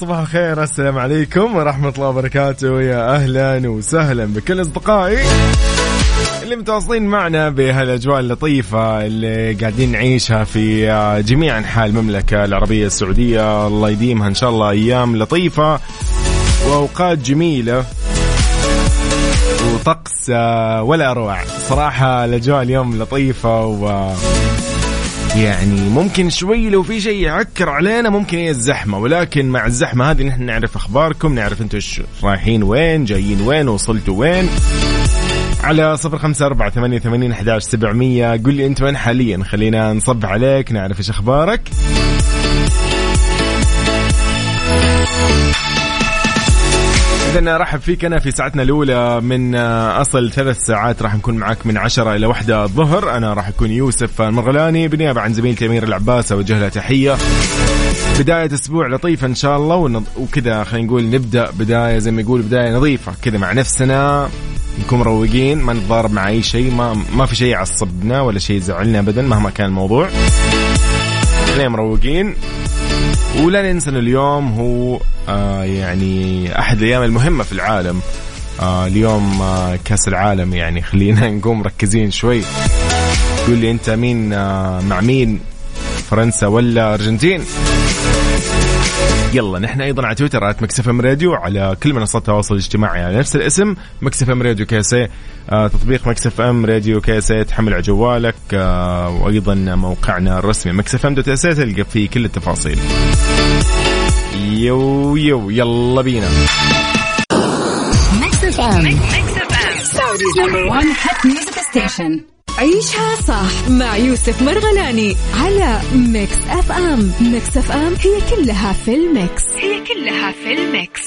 صباح الخير السلام عليكم ورحمة الله وبركاته. يا أهلا وسهلا بكل أصدقائي اللي متواصلين معنا بهالأجواء اللطيفة اللي قاعدين نعيشها في جميع أنحاء المملكة العربية السعودية. الله يديمها إن شاء الله أيام لطيفة وأوقات جميلة وطقس ولا اروع صراحة الأجواء اليوم لطيفة و يعني ممكن شوي لو في شيء يعكر علينا ممكن هي الزحمة ولكن مع الزحمة هذه نحن نعرف أخباركم نعرف أنتم رايحين وين جايين وين وصلتوا وين. على صفر خمسة أربعة ثمانية ثمانين أحداش سبعمية. قل لي أنت وين حاليا؟ خلينا نصب عليك نعرف إيش أخبارك. إذا رحب فيك أنا في ساعتنا الأولى من أصل ثلاث ساعات راح نكون معك من عشرة إلى واحدة الظهر. أنا راح أكون يوسف المرغلاني بالنيابة عن زميلتي أمير العباس أوجه له تحية. بداية أسبوع لطيفة إن شاء الله وكذا خلينا نقول نبدأ بداية زي ما يقول بداية نظيفة كذا مع نفسنا. نكون مروقين ما نتضارب مع أي شيء ما ما في شيء يعصبنا ولا شيء يزعلنا ابدا مهما كان الموضوع. خلينا مروقين. ولا ننسى إن اليوم هو آه يعني أحد الأيام المهمة في العالم. آه اليوم آه كأس العالم يعني خلينا نقوم مركزين شوي. قول لي أنت مين آه مع مين؟ فرنسا ولا أرجنتين؟ يلا نحن أيضا على تويتر at Mix FM Radio على كل منصات التواصل الاجتماعي على نفس الاسم Mix FM Radio KSA آه تطبيق Mix FM Radio KSA تحمل على جوالك آه وأيضا موقعنا الرسمي Mix FM dot تلقى فيه كل التفاصيل. yo yo يلا بينا. Mix FM. Saudi's number one hit music station. عيشها صح مع يوسف مرغلاني على Mix FM Mix FM هي كلها في ال Mix. هي كلها في ال Mix.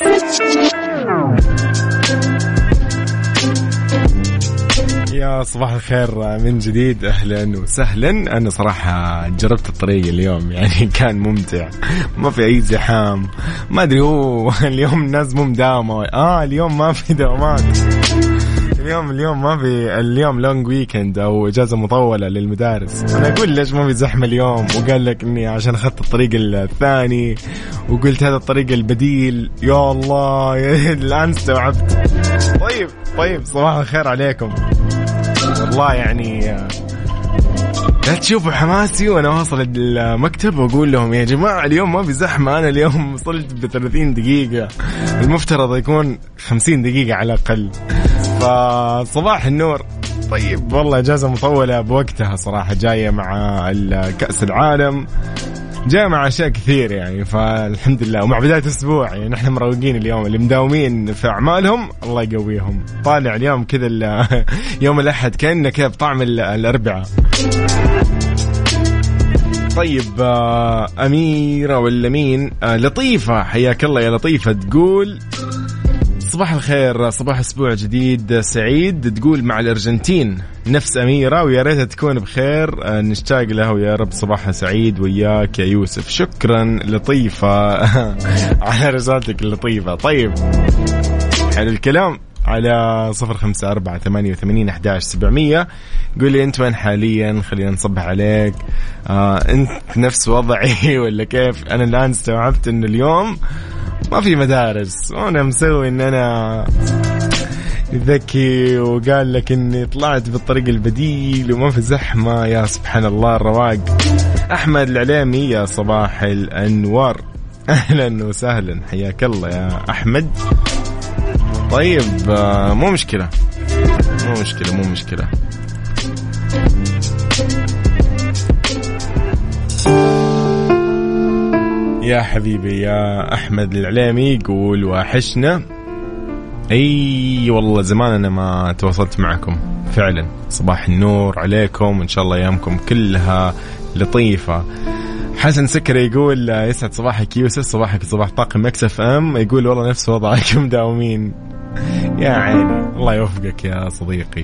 يا صباح الخير من جديد أهلا وسهلا. أنا صراحة جربت الطريق اليوم يعني كان ممتع. ما في أي زحام. ما أدري هو اليوم الناس مو مداومة. آه اليوم ما في دوامات. اليوم اليوم ما في اليوم لونج ويكند أو إجازة مطولة للمدارس. أنا أقول ليش ما في زحمة اليوم؟ وقال لك إني عشان أخذت الطريق الثاني وقلت هذا الطريق البديل. يا الله الآن استوعبت. طيب طيب صباح الخير عليكم. والله يعني لا تشوفوا حماسي وأنا واصل المكتب وأقول لهم يا جماعة اليوم ما في زحمة. أنا اليوم وصلت ب 30 دقيقة. المفترض يكون 50 دقيقة على الأقل. فصباح النور. طيب. والله إجازة مطولة بوقتها صراحة جاية مع كاس العالم. جاء مع أشياء كثير يعني فالحمد لله. ومع بداية أسبوع يعني نحن مروقين اليوم اللي مداومين في أعمالهم الله يقويهم. طالع اليوم كذا يوم الأحد كأنه كذا بطعم الاربعاء طيب أميرة ولا مين لطيفة حياك الله يا لطيفة تقول صباح الخير صباح أسبوع جديد. سعيد تقول مع الأرجنتين نفس أميرة ويا ريتها تكون بخير. نشتاق لها ويا رب. صباحها سعيد وياك يا يوسف. شكرا لطيفة. على رسالتك اللطيفة. طيب حلو الكلام. على صفر خمسة أربعة ثمانية وثمانين أحداش سبعمية. قول لي أنت وين حاليا؟ خلينا نصبح عليك. آه أنت نفس وضعي ولا كيف؟ أنا الآن استوعبت أنه اليوم ما في مدارس. وأنا مسوي إن أنا ذكي وقال لك إني طلعت بالطريق البديل وما في زحمة. يا سبحان الله الرواق. أحمد العليمي يا صباح الأنوار. أهلا وسهلا. حياك الله يا أحمد. طيب مو مشكلة. مو مشكلة مو مشكلة. يا حبيبي يا أحمد العليمي يقول واحشنا أي والله زمان أنا ما تواصلت معكم. فعلا صباح النور عليكم وإن شاء الله أيامكم كلها لطيفة. حسن سكري يقول يسعد صباحك يوسف صباحك صباح طاقم Mix FM يقول والله نفس وضعكم مداومين يا عيني الله يوفقك يا صديقي.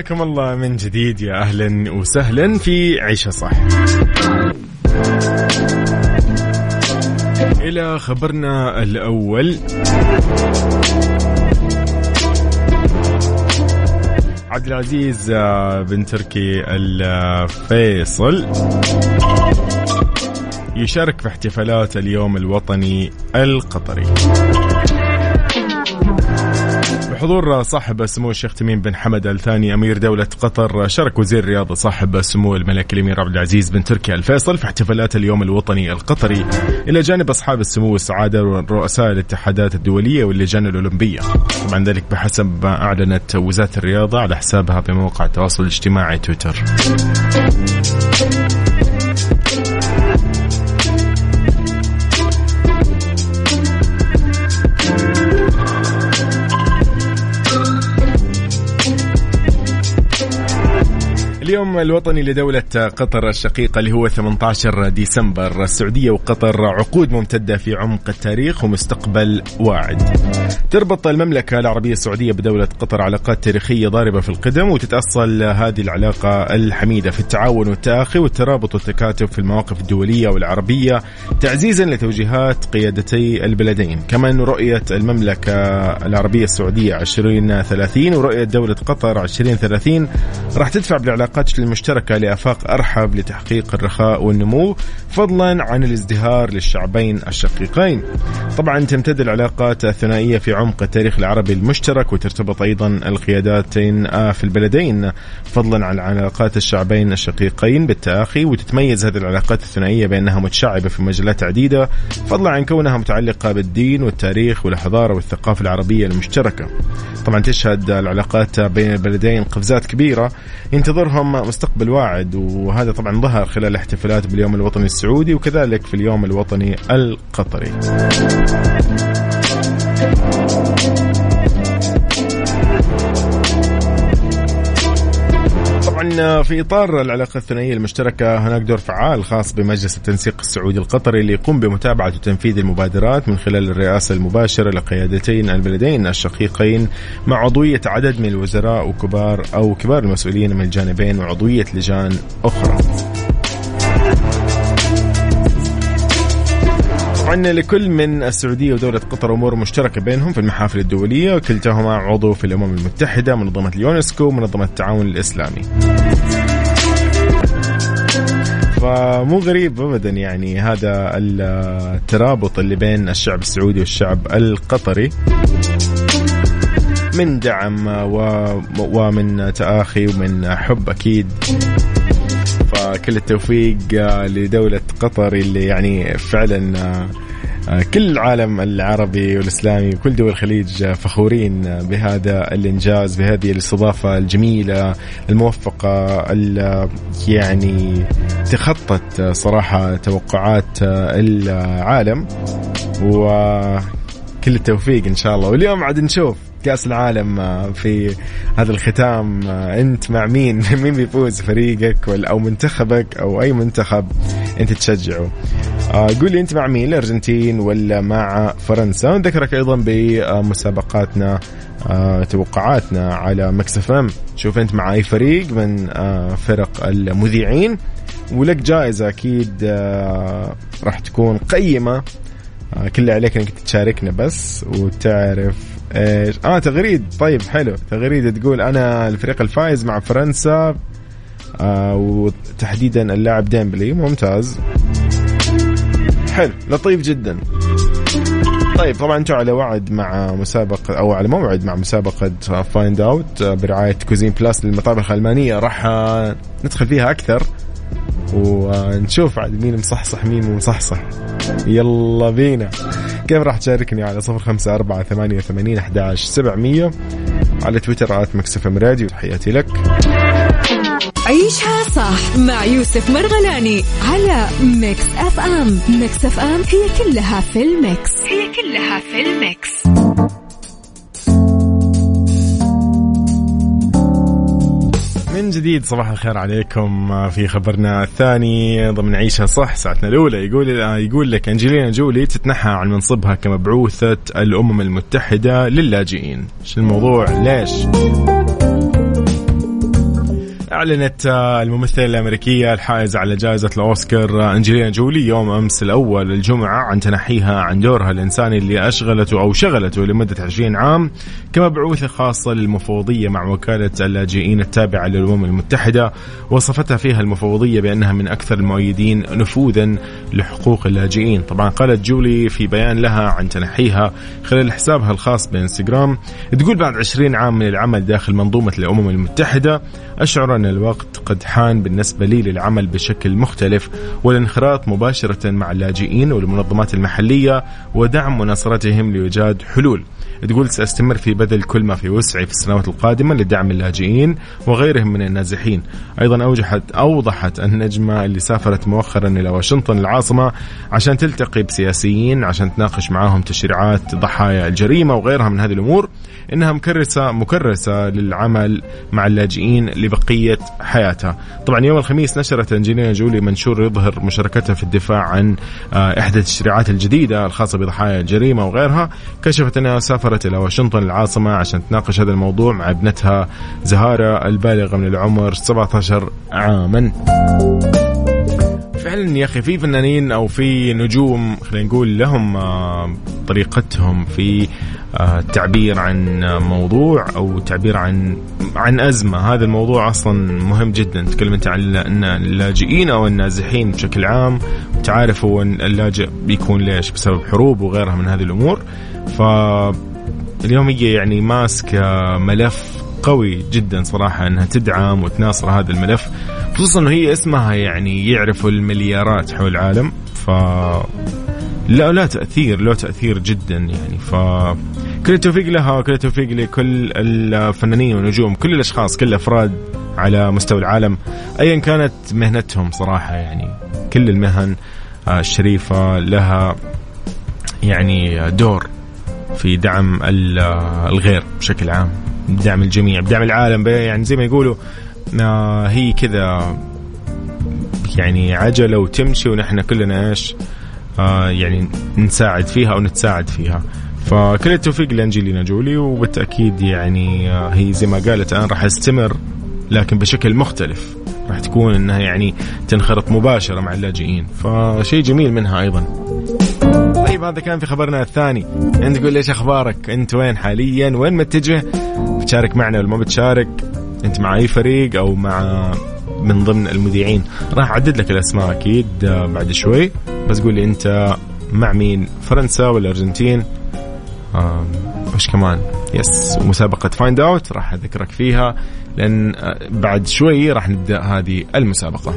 حياكم الله من جديد يا أهلا وسهلا في عيشة صح إلى خبرنا الأول. عبد العزيز آه، بن تركي الفيصل. يشارك في احتفالات اليوم الوطني القطري. بحضور صاحب السمو الشيخ تميم بن حمد الثاني أمير دولة قطر شارك وزير الرياضه صاحب السمو الملك الأمير عبد العزيز بن تركي الفيصل في احتفالات اليوم الوطني القطري. إلى جانب أصحاب السمو والسعادة ورؤساء الاتحادات الدولية واللجان الأولمبية. طبعا ذلك بحسب ما أعلنت وزارة الرياضة على حسابها بموقع التواصل الاجتماعي تويتر. اليوم الوطني لدولة قطر الشقيقة اللي هو 18 ديسمبر السعودية وقطر عقود ممتدة في عمق التاريخ ومستقبل واعد. تربط المملكة العربية السعودية بدولة قطر علاقات تاريخية ضاربة في القدم وتتأصل هذه العلاقة الحميدة في التعاون والتآخي والترابط والتكاتف في المواقف الدولية والعربية تعزيزا لتوجيهات قيادتي البلدين. كما أن رؤية المملكة العربية السعودية 2030 ورؤية دولة قطر 2030 راح تدفع بالعلاقات العلاقات المشتركة لآفاق أرحب لتحقيق الرخاء والنمو فضلا عن الازدهار للشعبين الشقيقين. طبعا تمتد العلاقات الثنائية في عمق التاريخ العربي المشترك وترتبط أيضا القياداتين في البلدين. فضلا عن علاقات الشعبين الشقيقين بالتآخي وتتميز هذه العلاقات الثنائية بأنها متشعبة في مجالات عديدة. فضلا عن كونها متعلقة بالدين والتاريخ والحضارة والثقافة العربية المشتركة. طبعا تشهد العلاقات بين البلدين قفزات كبيرة. ينتظرهم مستقبل واعد وهذا طبعا ظهر خلال الاحتفالات باليوم الوطني السعودي وكذلك في اليوم الوطني القطري. في إطار العلاقة الثنائية المشتركة هناك دور فعال خاص بمجلس التنسيق السعودي القطري اللي يقوم بمتابعة وتنفيذ المبادرات من خلال الرئاسة المباشرة لقيادتين البلدين الشقيقين مع عضوية عدد من الوزراء وكبار أو كبار المسؤولين من الجانبين وعضوية لجان أخرى. طبعا لكل من السعودية ودولة قطر أمور مشتركة بينهم في المحافل الدولية وكلتاهما عضو في الأمم المتحدة منظمة اليونسكو ومنظمه التعاون الإسلامي. فمو غريب ابدا يعني هذا الترابط اللي بين الشعب السعودي والشعب القطري من دعم ومن تآخي ومن حب أكيد فكل التوفيق لدولة قطر اللي يعني فعلا كل العالم العربي والإسلامي وكل دول الخليج فخورين بهذا الإنجاز بهذه الاستضافة الجميلة الموفقة يعني تخطت صراحة توقعات العالم. وكل التوفيق إن شاء الله. واليوم عاد نشوف. كأس العالم في هذا الختام أنت مع مين؟ مين بيفوز؟ فريقك أو منتخبك أو أي منتخب أنت تشجعه. آه قول لي أنت مع مين؟ الأرجنتين ولا مع فرنسا؟ ونذكرك أيضا بمسابقاتنا آه توقعاتنا على Mix FM. شوف أنت مع أي فريق من آه فرق المذيعين. ولك جائزة أكيد آه راح تكون قيمة. آه كل اللي عليك إنك تشاركنا بس وتعرف إيش؟ آه تغريد. طيب حلو. تغريده تقول أنا الفريق الفايز مع فرنسا آه وتحديدا اللاعب ديمبلي. ممتاز. حلو. لطيف جدا. طيب طبعا أنتم على وعد مع مسابقة أو على موعد مع مسابقة Find Out برعاية Cuisine Plus للمطابخ الألمانية. راح ندخل فيها أكثر. ونشوف عاد مين مصحصح مين مو مصحصح. يلا بينا. كيف راح تشاركني على صفر خمسة أربعة ثمانية وثمانين أحداش سبعمية؟ على تويتر at Mix FM Radio. تحياتي لك. عيشها صح مع يوسف مرغلاني على Mix FM. Mix FM هي كلها في ال Mix. هي كلها في ال Mix. من جديد صباح الخير عليكم في خبرنا الثاني ضمن عيشها صح ساعتنا الأولى يقول يقول لك أنجلينا جولي تتنحى عن منصبها كمبعوثة الأمم المتحدة للاجئين، شو الموضوع؟ ليش؟ أعلنت الممثلة الأمريكية الحائزة على جائزة الأوسكار أنجلينا جولي يوم أمس الأول الجمعة عن تنحيها عن دورها الإنساني اللي أشغلته أو شغلته لمدة 20 عام كمبعوثة خاصة للمفوضية مع وكالة اللاجئين التابعة للأمم المتحدة. وصفتها فيها المفوضية بأنها من أكثر المؤيدين نفوذا لحقوق اللاجئين. طبعا قالت جولي في بيان لها عن تنحيها خلال حسابها الخاص بإنستغرام تقول بعد 20 عام من العمل داخل منظومة الأمم المتحدة أشعر أن الوقت قد حان بالنسبة لي للعمل بشكل مختلف والانخراط مباشرة مع اللاجئين والمنظمات المحلية ودعم مناصرتهم لإيجاد حلول. تقول سأستمر في بذل كل ما في وسعي في السنوات القادمة لدعم اللاجئين وغيرهم من النازحين. أيضا أوجحت أوضحت النجمة اللي سافرت مؤخرا إلى واشنطن العاصمة عشان تلتقي بسياسيين عشان تناقش معاهم تشريعات ضحايا الجريمة وغيرها من هذه الأمور. إنها مكرسة مكرسة للعمل مع اللاجئين لبقية حياتها طبعا يوم الخميس نشرت أنجلينا جولي منشور يظهر مشاركتها في الدفاع عن آه، إحدى التشريعات الجديدة الخاصة بضحايا الجريمة وغيرها. كشفت أنها سافرت إلى واشنطن العاصمة عشان تناقش هذا الموضوع مع ابنتها زهارة البالغة من العمر 17 عاما. فعلا يا أخي في فنانين أو في نجوم خلينا نقول لهم آه، طريقتهم في التعبير آه، عن موضوع أو تعبير عن عن أزمة. هذا الموضوع أصلا مهم جدا. تكلمت عن اللاجئين أو النازحين بشكل عام تعرف هو اللاجئ بيكون ليش؟ بسبب حروب وغيرها من هذه الأمور. ف اليوم هي يعني ماسكه ملف قوي جدا صراحة إنها تدعم وتناصر هذا الملف خصوصا إنه هي اسمها يعني يعرفوا المليارات حول العالم ف لا لا تأثير له تأثير جدا يعني ف كل التوفيق لها وكل التوفيق لكل الفنانين والنجوم كل الأشخاص كل الأفراد على مستوى العالم ايا كانت مهنتهم صراحة يعني كل المهن الشريفة لها يعني دور في دعم الغير بشكل عام. بدعم الجميع بدعم العالم يعني زي ما يقولوا آه، هي كذا يعني عجلة وتمشي ونحن كلنا إيش آه يعني نساعد فيها أو نتساعد فيها. فكل التوفيق لأنجلينا جولي وبالتأكيد يعني آه هي زي ما قالت أنا راح أستمر لكن بشكل مختلف. راح تكون إنها يعني تنخرط مباشرة مع اللاجئين. فشيء جميل منها أيضا. طيب هذا كان في خبرنا الثاني. أنت تقول ليش أخبارك؟ أنت وين حاليا؟ وين متجه؟ بتشارك معنا ولا ما بتشارك؟ أنت مع أي فريق أو مع من ضمن المذيعين؟ راح أعدد لك الأسماء أكيد آه، بعد شوي. بس قول لي أنت مع مين؟ فرنسا ولا الارجنتين وش كمان؟ Yes ومسابقة Find Out راح أذكرك فيها. لأن آه، بعد شوي راح نبدأ هذه المسابقة.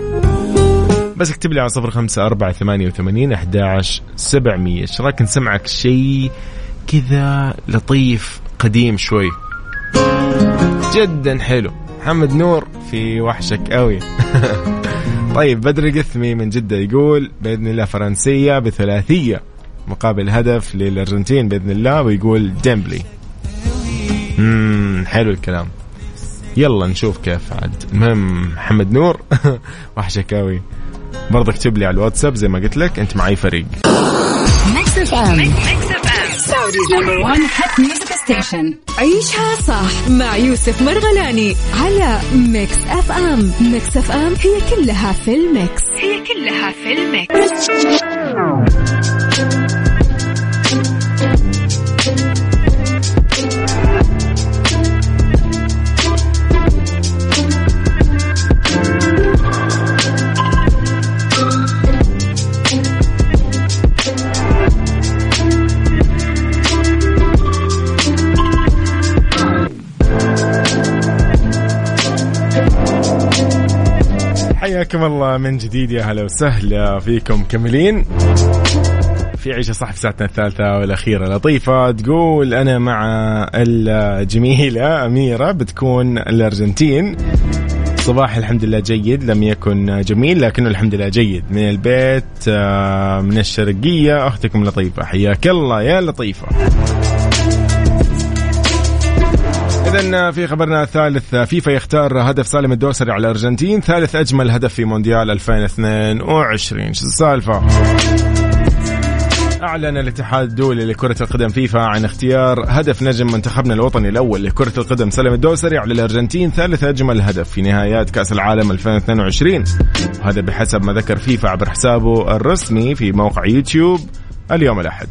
بس اكتب لي على صفر خمسة أربعة ثمانية وثمانين أحداش سبعمية. إيش رايك نسمعك شيء كذا لطيف قديم شوي؟ جدا حلو. محمد نور في وحشك قوي طيب بدر القثمي من جدة يقول بإذن الله فرنسا بثلاثية. مقابل هدف للأرجنتين بإذن الله ويقول ديمبلي. امم حلو الكلام. يلا نشوف كيف عاد. المهم محمد نور. وحشك قوي برضه اكتب لي على الواتساب زي ما قلت لك أنت معي فريق. عيشها صح مع يوسف مرغلاني على Mix FM Mix FM هي كلها في ال Mix. هي كلها في الميكس. حياكم الله من جديد يا هلا وسهلا فيكم كملين. في عيشة صح في ساعتنا الثالثة والأخيرة لطيفة تقول أنا مع الجميلة أميرة بتكون الأرجنتين. صباح الحمد لله جيد لم يكن جميل لكنه الحمد لله جيد. من البيت آه، من الشرقية أختكم لطيفة حياك الله يا لطيفة. إذا في خبرنا الثالث فيفا يختار هدف سالم الدوسري على الأرجنتين ثالث أجمل هدف في مونديال 2022 شو السالفة؟ أعلن الاتحاد الدولي لكرة القدم فيفا عن اختيار هدف نجم منتخبنا الوطني الأول لكرة القدم سالم الدوسري على الأرجنتين ثالث أجمل هدف في نهايات كأس العالم 2022 وهذا بحسب ما ذكر فيفا عبر حسابه الرسمي في موقع يوتيوب اليوم الأحد.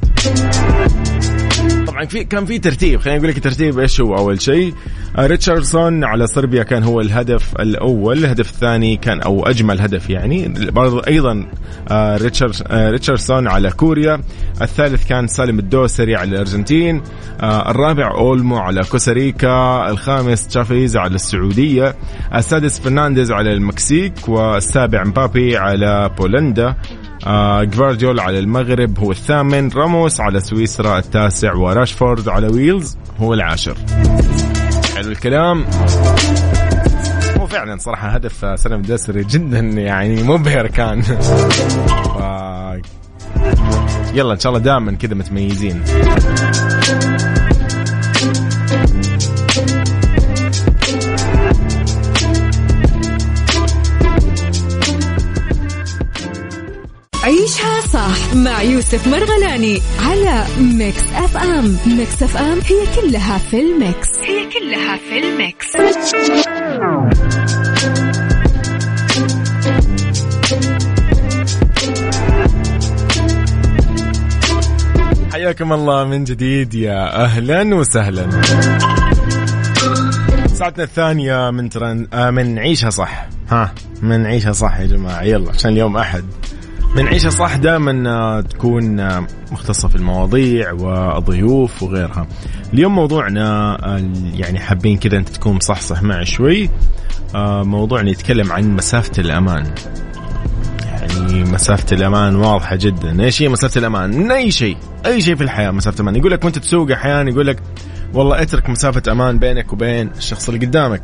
طبعا في كان في ترتيب. خليني أقول لك الترتيب إيش هو أول شيء. آه، ريتشاردسون على صربيا كان هو الهدف الأول. الهدف الثاني كان أو أجمل هدف يعني. برضو أيضا آه، ريتشارد آه، ريتشاردسون على كوريا. الثالث كان سالم الدوسري على الأرجنتين. الرابع أولمو على كوستاريكا. الخامس تشافيز على السعودية. السادس فرنانديز على المكسيك. والسابع مبابي على بولندا. آه جفارديول على المغرب هو الثامن. راموس على سويسرا التاسع وراشفورد على ويلز هو العاشر. حلو الكلام. هو فعلا صراحة هدف سلم الدسري جدا يعني مبهر كان. ف... يلا إن شاء الله دائما كذا متميزين. مع يوسف مرغلاني على Mix FM. Mix FM هي كلها في ال mix. هي كلها في ال mix. حياكم الله من جديد يا أهلا وسهلا. ساعتنا الثانية من ترن... آه من عيشها صح. ها من عيشها صح يا جماعة. يلا عشان اليوم أحد. من عيشة صح دائما آه، تكون آه، مختصة في المواضيع والضيوف وغيرها. اليوم موضوعنا آه، يعني حابين كذا أنت تكون صح معي شوي. موضوعنا يتكلم عن مسافة الأمان. يعني مسافة الأمان واضحة جدا. إيش هي مسافة الأمان؟ من أي شيء؟ أي شيء في الحياة مسافة الأمان. يقول لك وأنت تسوق أحيانا يقول لك والله اترك مسافة أمان بينك وبين الشخص اللي قدامك.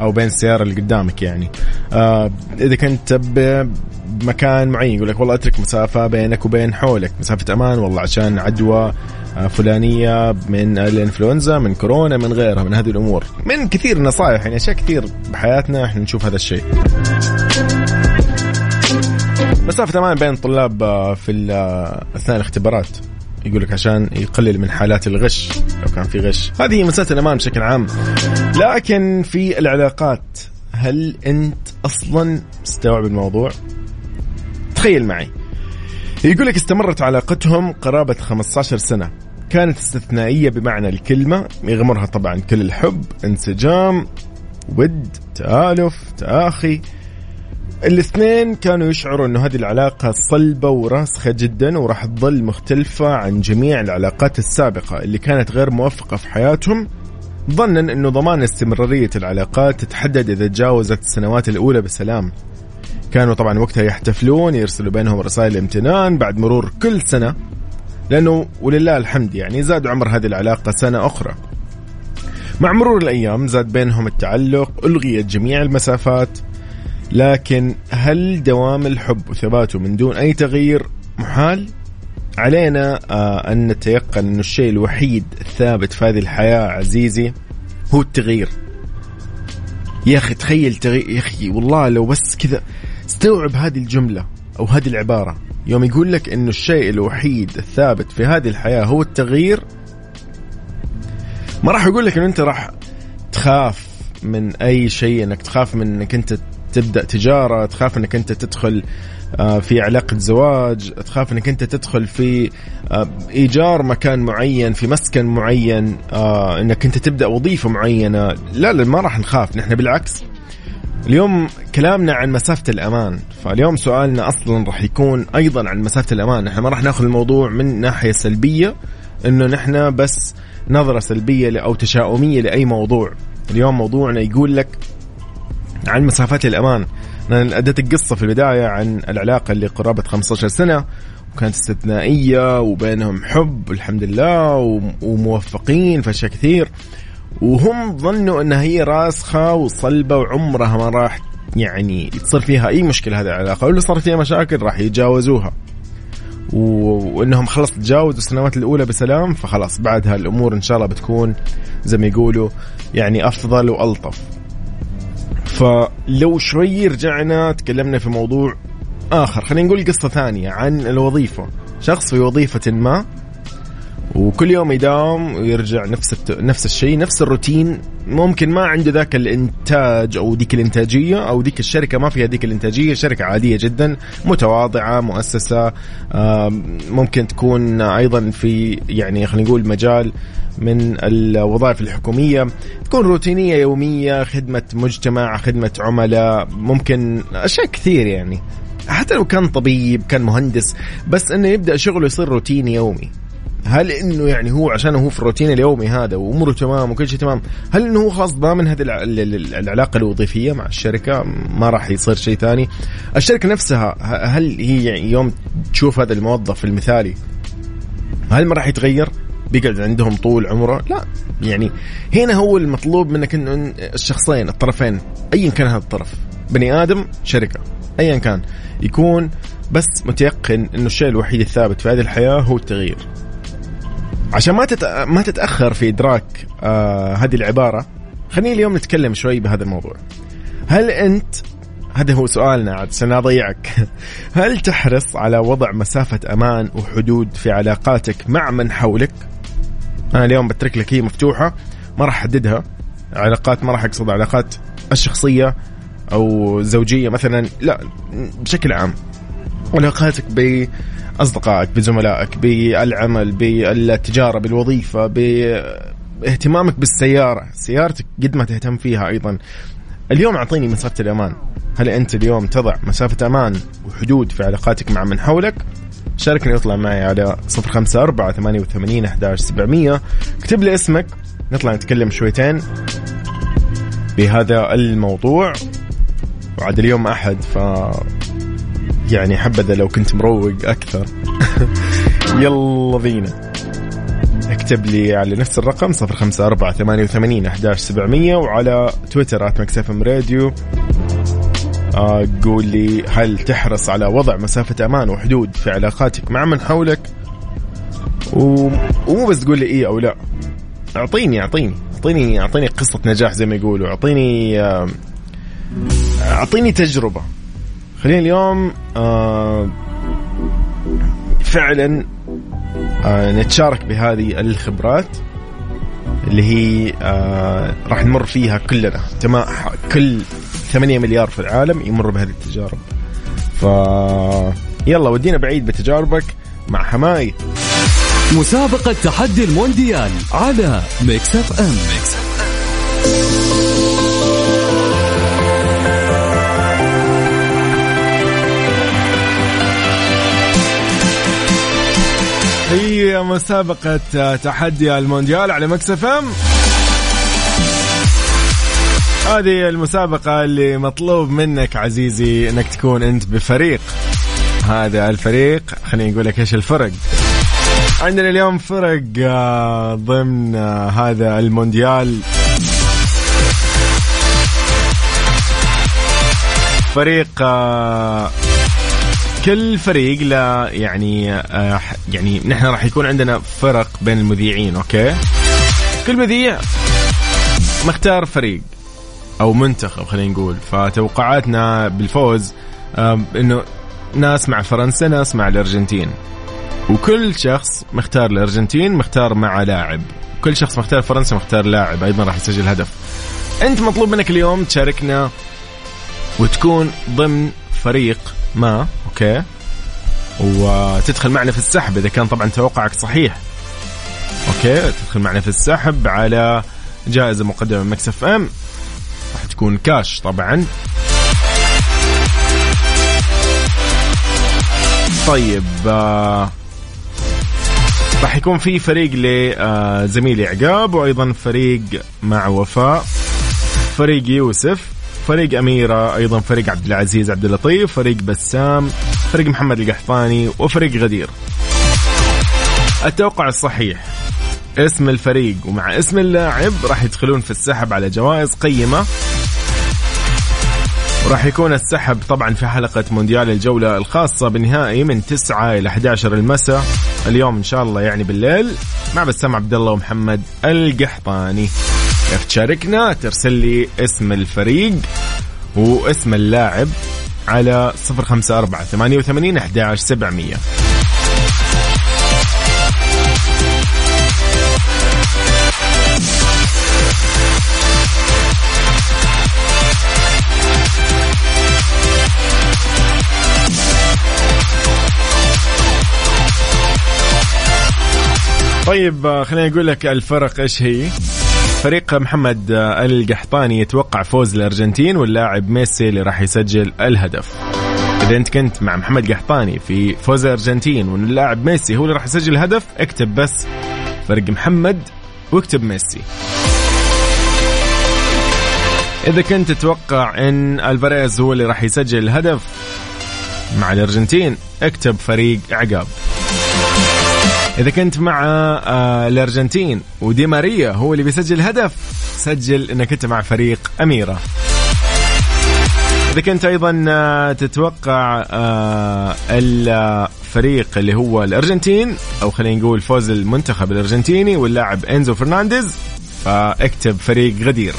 أو بين السيارة اللي قدامك يعني. آه إذا كنت بمكان معين يقول لك والله أترك مسافة بينك وبين حولك مسافة أمان والله عشان عدوى آه، فلانية من الإنفلونزا من كورونا من غيرها من هذه الأمور. من كثير نصائح يعني أشياء كثير بحياتنا إحنا نشوف هذا الشيء. مسافة أمان بين الطلاب آه، في آه، أثناء الاختبارات. يقول لك عشان يقلل من حالات الغش لو كان في غش. هذه هي مسألة الأمان بشكل عام. لكن في العلاقات هل أنت أصلا مستوعب الموضوع؟ تخيل معي. يقول لك استمرت علاقتهم قرابة 15 سنة. كانت استثنائية بمعنى الكلمة يغمرها طبعا كل الحب انسجام ود تآلف تآخي. الاثنين كانوا يشعروا إنه هذه العلاقة صلبة وراسخة جدا وراح تظل مختلفة عن جميع العلاقات السابقة اللي كانت غير موفقة في حياتهم. ظنا إنه ضمان استمرارية العلاقات تتحدد إذا تجاوزت السنوات الأولى بسلام. كانوا طبعا وقتها يحتفلون يرسلوا بينهم رسائل امتنان بعد مرور كل سنة. لأنه ولله الحمد يعني زاد عمر هذه العلاقة سنة أخرى. مع مرور الأيام زاد بينهم التعلق ألغيت جميع المسافات. لكن هل دوام الحب وثباته من دون أي تغيير محال؟ علينا آه أن نتيقن أن الشيء الوحيد الثابت في هذه الحياة عزيزي هو التغيير يا أخي تخيل تغيير يا أخي والله لو بس كذا استوعب هذه الجملة أو هذه العبارة يوم يقول لك أنه الشيء الوحيد الثابت في هذه الحياة هو التغيير ما راح يقول لك أنه أنت راح تخاف من أي شيء أنك تخاف من أنك أنت تبدأ تجارة تخاف إنك أنت تدخل آه، في علاقة زواج تخاف إنك أنت تدخل في آه، إيجار مكان معين في مسكن معين آه، إنك أنت تبدأ وظيفة معينة. لا لا ما راح نخاف نحن بالعكس. اليوم كلامنا عن مسافة الأمان فاليوم سؤالنا أصلا راح يكون أيضا عن مسافة الأمان. نحن ما راح ناخذ الموضوع من ناحية سلبية إنه نحن بس نظرة سلبية أو تشاؤمية لأي موضوع. اليوم موضوعنا يقول لك عن مسافات الأمان. أنا أديتك قصة في البداية عن العلاقة اللي قرابة 15 سنة وكانت استثنائية وبينهم حب الحمد لله وموفقين في أشياء كثير. وهم ظنوا أنها هي راسخة وصلبة وعمرها ما راح يعني تصير فيها أي مشكلة هذه العلاقة. واللي صار فيها مشاكل راح يتجاوزوها. وإنهم خلص تجاوزوا السنوات الأولى بسلام فخلاص بعدها الأمور إن شاء الله بتكون زي ما يقولوا يعني أفضل وألطف. فلو شوي رجعنا تكلمنا في موضوع آخر. خلينا نقول قصة ثانية عن الوظيفة. شخص في وظيفة ما وكل يوم يداوم ويرجع نفس الت... نفس الشيء نفس الروتين. ممكن ما عنده ذاك الإنتاج أو ذيك الإنتاجية أو ذيك الشركة ما فيها ذيك الإنتاجية. شركة عادية جدا متواضعة مؤسسة ممكن تكون أيضا في يعني خلينا نقول مجال من الوظائف الحكومية. تكون روتينية يومية خدمة مجتمع خدمة عملاء ممكن أشياء كثير يعني. حتى لو كان طبيب كان مهندس بس إنه يبدأ شغله يصير روتيني يومي. هل إنه يعني هو عشان هو في الروتين اليومي هذا وأموره تمام وكل شيء تمام هل إنه هو خلاص ضامن هذه العلاقة الوظيفية مع الشركة ما راح يصير شيء ثاني؟ الشركة نفسها هل هي يعني يوم تشوف هذا الموظف المثالي هل ما راح يتغير؟ بيقعد عندهم طول عمره؟ لا يعني هنا هو المطلوب منك إنه الشخصين الطرفين ايا كان هذا الطرف بني آدم شركة ايا كان يكون بس متيقن إنه الشيء الوحيد الثابت في هذه الحياة هو التغيير. عشان ما تت... ما تتأخر في إدراك آه هذه العبارة خليني اليوم نتكلم شوي بهذا الموضوع. هل أنت هذا هو سؤالنا عاد عشان اضيعك هل تحرص على وضع مسافة أمان وحدود في علاقاتك مع من حولك؟ أنا اليوم بترك لك هي مفتوحة ما راح أحددها. علاقات ما راح أقصد علاقات الشخصية أو زوجية مثلا لا بشكل عام. علاقاتك باصدقائك بزملائك بالعمل بالتجارة بالوظيفة باهتمامك بالسيارة. سيارتك قد ما تهتم فيها أيضا. اليوم أعطيني مسافة الأمان. هل أنت اليوم تضع مسافة أمان وحدود في علاقاتك مع من حولك؟ شاركني واطلع معي على 054 88 11 700 اكتب لي اسمك. نطلع نتكلم شويتين. بهذا الموضوع. وعاد اليوم أحد ف يعني حبذا لو كنت مروق أكثر. يلا بينا. اكتب لي على نفس الرقم 054 88 11 700 وعلى تويتر إم راديو. قول لي هل تحرص على وضع مسافة أمان وحدود في علاقاتك مع من حولك؟ ومو بس تقول لي إيه أو لا. أعطيني أعطيني أعطيني أعطيني قصة نجاح زي ما يقولوا. أعطيني أعطيني تجربة. خلينا اليوم آه، فعلا آه، نتشارك بهذه الخبرات اللي هي آه، راح نمر فيها كلنا. تمام كل 8 مليار في العالم يمر بهذه التجارب. ف يلا ودينا بعيد بتجاربك مع حماي. مسابقة تحدي المونديال على Mix FM, Mix F هي مسابقة تحدي المونديال على Mix FM. هذه المسابقة اللي مطلوب منك عزيزي انك تكون انت بفريق. هذا الفريق خليني أقول لك إيش الفرق. عندنا اليوم فرق آه، ضمن آه، هذا المونديال. فريق آه، كل فريق لا يعني آه يعني نحن راح يكون عندنا فرق بين المذيعين أوكي؟ كل مذيع مختار فريق أو منتخب خلينا نقول. فتوقعاتنا بالفوز آه إنه ناس مع فرنسا ناس مع الأرجنتين. وكل شخص مختار الأرجنتين مختار مع لاعب. كل شخص مختار فرنسا مختار لاعب أيضا راح يسجل هدف. أنت مطلوب منك اليوم تشاركنا وتكون ضمن فريق ما؟ أوكي. وتدخل معنا في السحب إذا كان طبعا توقعك صحيح. okay تدخل معنا في السحب على جائزة مقدمة من Mix FM. راح تكون كاش طبعا. طيب آه راح يكون في فريق لزميلي عقاب وأيضا فريق مع وفاء. فريق يوسف. فريق أميرة أيضا فريق عبد العزيز عبد اللطيف فريق بسام فريق محمد القحطاني وفريق غدير. التوقع الصحيح اسم الفريق ومع اسم اللاعب راح يدخلون في السحب على جوائز قيمة. وراح يكون السحب طبعا في حلقة مونديال الجولة الخاصة بالنهائي من 9 إلى 11 المساء. اليوم إن شاء الله يعني بالليل مع بسام عبد الله ومحمد القحطاني. تشاركنا ترسل لي اسم الفريق واسم اللاعب على 054 88 11 700 طيب خليني أقول لك الفرق إيش هي؟ فريق محمد القحطاني يتوقع فوز الأرجنتين واللاعب ميسي اللي راح يسجل الهدف. إذا أنت كنت مع محمد قحطاني في فوز الأرجنتين وان اللاعب ميسي هو اللي راح يسجل الهدف اكتب بس فريق محمد واكتب ميسي. إذا كنت تتوقع إن ألفاريز هو اللي راح يسجل الهدف مع الأرجنتين اكتب فريق عقاب. إذا كنت مع آه الأرجنتين ودي ماريا هو اللي بيسجل هدف سجل إنك أنت مع فريق أميرة. إذا كنت أيضا آه تتوقع آه الفريق اللي هو الأرجنتين أو خلينا نقول فوز المنتخب الأرجنتيني واللاعب إنزو فرنانديز فاكتب فريق غدير.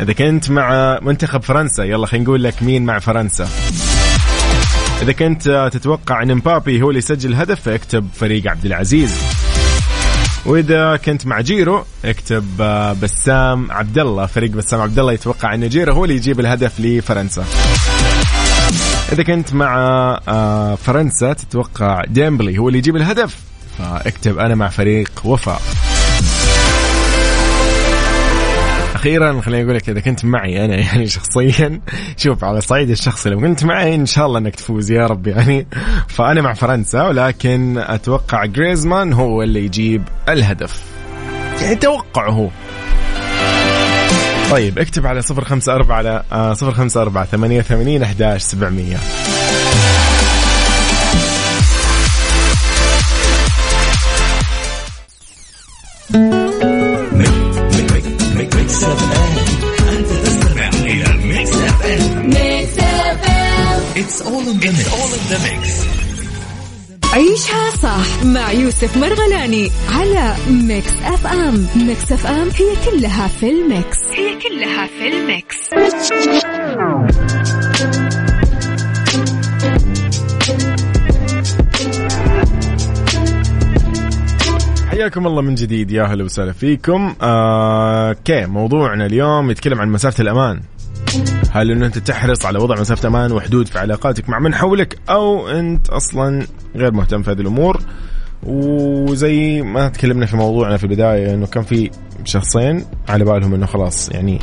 إذا كنت مع منتخب فرنسا يلا خلينا نقول لك مين مع فرنسا. إذا كنت تتوقع أن مبابي هو اللي يسجل هدف فاكتب فريق عبد العزيز. وإذا كنت مع جيرو اكتب آه، بسام عبد الله فريق بسام عبد الله يتوقع أن جيرو هو اللي يجيب الهدف لفرنسا. إذا كنت مع آه، فرنسا تتوقع ديمبلي هو اللي يجيب الهدف. فاكتب أنا مع فريق وفاء. أخيرا خليني أقول لك إذا كنت معي أنا يعني شخصيا شوف على الصعيد الشخصي لو كنت معي إن شاء الله إنك تفوز يا رب يعني. فأنا مع فرنسا ولكن أتوقع جريزمان هو اللي يجيب الهدف. يعني توقعه. هو طيب اكتب على صفر خمسة أربعة على آه، صفر خمسة أربعة ثمانية ثمانين أحداش سبعمية. مع يوسف مرغلاني على Mix FM Mix FM هي كلها في ال mix. هي كلها في ال mix. حياكم الله من جديد. يا هلا وسهلا فيكم. آه okay موضوعنا اليوم يتكلم عن مسافة الأمان. هل إنه أنت تحرص على وضع مسافة أمان وحدود في علاقاتك مع من حولك أو أنت أصلا غير مهتم في هذه الأمور؟ وزي ما تكلمنا في موضوعنا في البداية إنه كان في شخصين على بالهم إنه خلاص يعني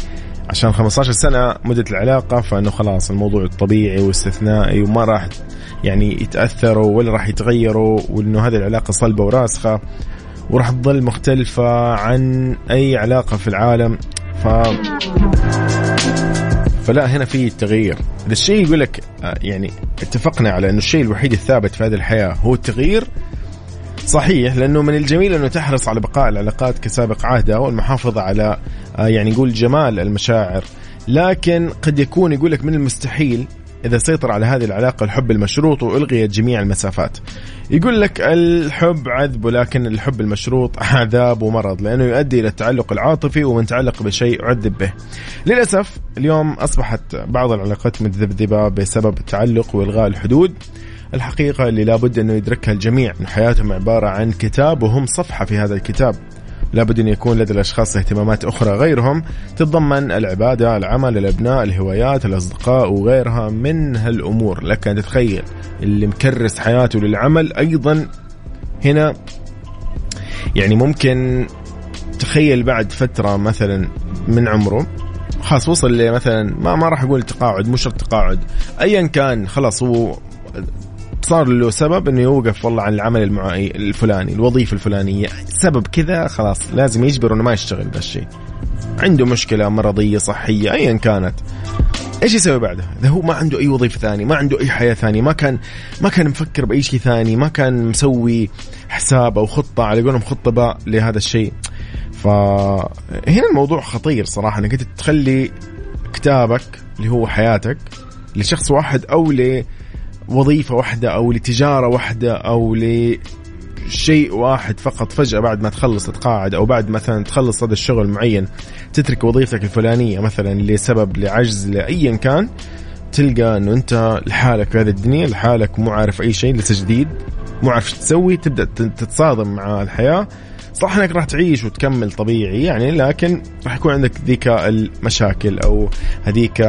عشان 15 سنة مدة العلاقة فإنه خلاص الموضوع طبيعي واستثنائي وما راح يعني يتأثروا ولا راح يتغيروا وإنه هذه العلاقة صلبة وراسخة وراح تظل مختلفة عن أي علاقة في العالم. ف فلا هنا في تغيير. الشيء يقول لك آه، يعني اتفقنا على إنه الشيء الوحيد الثابت في هذه الحياة هو التغيير صحيح لأنه من الجميل أنه تحرص على بقاء العلاقات كسابق عهدها والمحافظه على آه، يعني نقول جمال المشاعر. لكن قد يكون يقول لك من المستحيل إذا سيطر على هذه العلاقة الحب المشروط وألغيت جميع المسافات. يقول لك الحب عذب ولكن الحب المشروط عذاب ومرض لأنه يؤدي إلى التعلق العاطفي ومن تعلق بشيء عذب به. للأسف اليوم أصبحت بعض العلاقات متذبذبة بسبب التعلق وإلغاء الحدود. الحقيقة اللي لابد أنه يدركها الجميع. أن حياتهم عبارة عن كتاب وهم صفحة في هذا الكتاب. لابد أن يكون لدى الأشخاص اهتمامات أخرى غيرهم تتضمن العبادة العمل الأبناء الهوايات الأصدقاء وغيرها من هالأمور. لك أن تتخيل اللي مكرس حياته للعمل أيضا هنا. يعني ممكن تخيل بعد فترة مثلا من عمره خلاص وصل لمثلا ما ما راح أقول تقاعد مش شرط تقاعد ايا كان خلاص هو صار له سبب إنه يوقف والله عن العمل المعي الفلاني الوظيفة الفلانية سبب كذا خلاص لازم يجبر انه ما يشتغل بهالشيء عنده مشكلة مرضية صحية ايا كانت إيش يسوي بعدها؟ إذا هو ما عنده أي وظيفة ثانية، ما عنده أي حياة ثانية، ما كان ما كان مفكر بأي شيء ثاني، ما كان مسوي حساب أو خطة على قولهم خطه باء لهذا الشيء. فهنا الموضوع خطير صراحة إنك أنت تخلي كتابك اللي هو حياتك لشخص واحد أو لوظيفه واحدة أو لتجارة واحدة أو لشيء واحد فقط فجأة بعد ما تخلص تتقاعد أو بعد مثلا تخلص هذا الشغل معين تترك وظيفتك الفلانية مثلا لسبب لعجز لايا كان تلقى إنه أنت لحالك في هذه الدنيا لحالك مو عارف أي شيء لسه جديد مو عارف تسوي تبدأ تتصادم مع الحياة. صح إنك راح تعيش وتكمل طبيعي يعني لكن راح يكون عندك ذيك المشاكل أو هذيك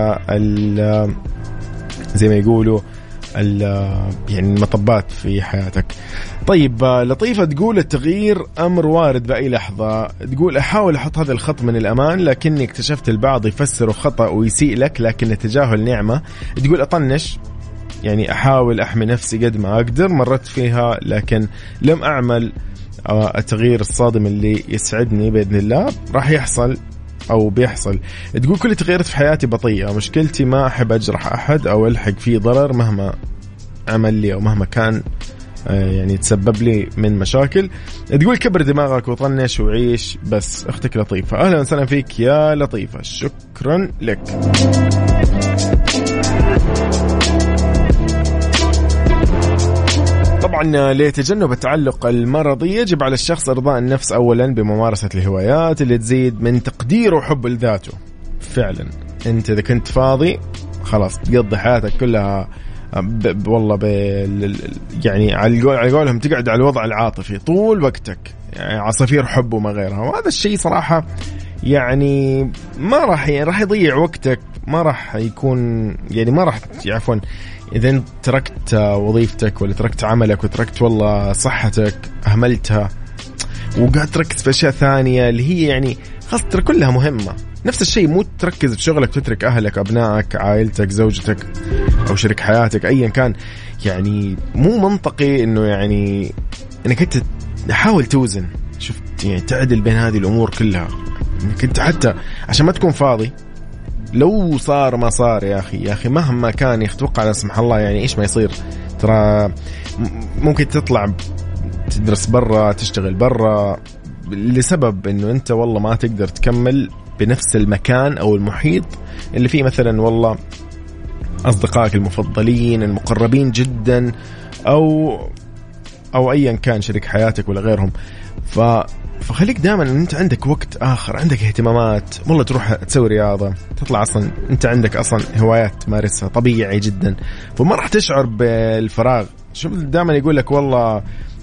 زي ما يقولوا يعني المطبات في حياتك. طيب لطيفة تقول التغيير أمر وارد بأي لحظة. تقول أحاول أحط هذا الخط من الأمان لكني اكتشفت البعض يفسره خطأ ويسيء لك لكن التجاهل نعمة. تقول أطنش يعني أحاول أحمي نفسي قد ما أقدر مرت فيها لكن لم أعمل التغيير الصادم اللي يسعدني بإذن الله. راح يحصل. أو بيحصل. تقول كل التغييرات في حياتي بطيئة مشكلتي ما أحب أجرح أحد أو ألحق فيه ضرر مهما عمل لي أو مهما كان آه، يعني يتسبب لي من مشاكل. تقول كبر دماغك وطنش وعيش بس أختك لطيفة. أهلا وسهلا فيك يا لطيفة. شكرا لك. طبعا لتجنب التعلق المرضي يجب على الشخص إرضاء النفس اولا بممارسة الهوايات اللي تزيد من تقديره وحب لذاته. فعلا. أنت إذا كنت فاضي خلاص تقضي حياتك كلها ب... والله ب... يعني على قولهم تقعد على الوضع العاطفي طول وقتك. يعني عصافير حب وما غيرها. وهذا الشيء صراحة يعني ما راح يعني راح يضيع وقتك ما راح يكون يعني ما راح عفوا إذا انت تركت وظيفتك ولا تركت عملك وتركت والله صحتك أهملتها. وقاعد تركز في أشياء ثانية اللي هي يعني خلاص ترى كلها مهمة. نفس الشيء مو تركز في شغلك وتترك أهلك أبنائك عائلتك زوجتك أو شريك حياتك ايا كان. يعني مو منطقي إنه يعني إنك أنت حاول توزن. شفت؟ يعني تعدل بين هذه الأمور كلها. إنك أنت حتى عشان ما تكون فاضي لو صار ما صار يا أخي يا أخي مهما كان يتوقع لا سمح الله يعني إيش ما يصير؟ ترى ممكن تطلع تدرس برا تشتغل برا لسبب إنه أنت والله ما تقدر تكمل بنفس المكان أو المحيط اللي فيه مثلا والله أصدقائك المفضلين المقربين جدا أو أو ايا كان شريك حياتك ولا غيرهم. ف فخليك دائما إن أنت عندك وقت آخر عندك اهتمامات والله تروح تسوي رياضة تطلع أصلا أنت عندك أصلا هوايات تمارسها طبيعي جدا. فما راح تشعر بالفراغ. شوف دائما يقول لك والله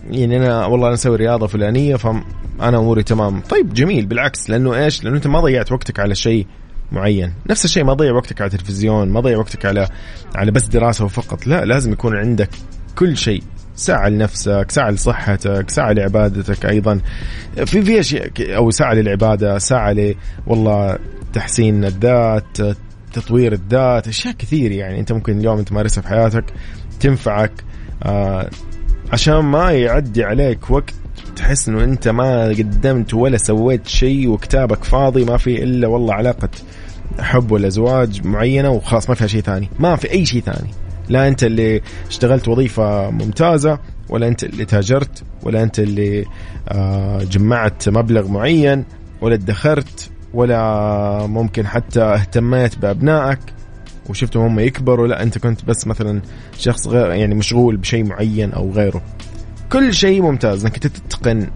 يعني أنا والله أنا أسوي رياضة فلانية فانا أموري تمام. طيب جميل بالعكس لأنه إيش؟ لأنه أنت ما ضيعت وقتك على شيء معين. نفس الشيء ما ضيع وقتك على التلفزيون ما ضيع وقتك على على بس دراسة فقط لا لازم يكون عندك كل شيء. ساعة لنفسك ساعة لصحتك ساعة لعبادتك أيضا. في في أشياء أو ساعة للعبادة ساعة ل والله تحسين الذات تطوير الذات أشياء كثير يعني أنت ممكن اليوم تمارسها في حياتك تنفعك آه عشان ما يعدي عليك وقت تحس إنه أنت ما قدمت ولا سويت شيء وكتابك فاضي ما في إلا والله علاقة حب ولا زواج معينة وخلاص ما فيها شيء ثاني ما في أي شيء ثاني. لا أنت اللي اشتغلت وظيفة ممتازة ولا أنت اللي تاجرت ولا أنت اللي آه، جمعت مبلغ معين ولا ادخرت ولا ممكن حتى اهتميت بأبنائك وشفتهم هم يكبروا. لا أنت كنت بس مثلا شخص غير يعني مشغول بشيء معين أو غيره. كل شيء ممتاز إنك تتقن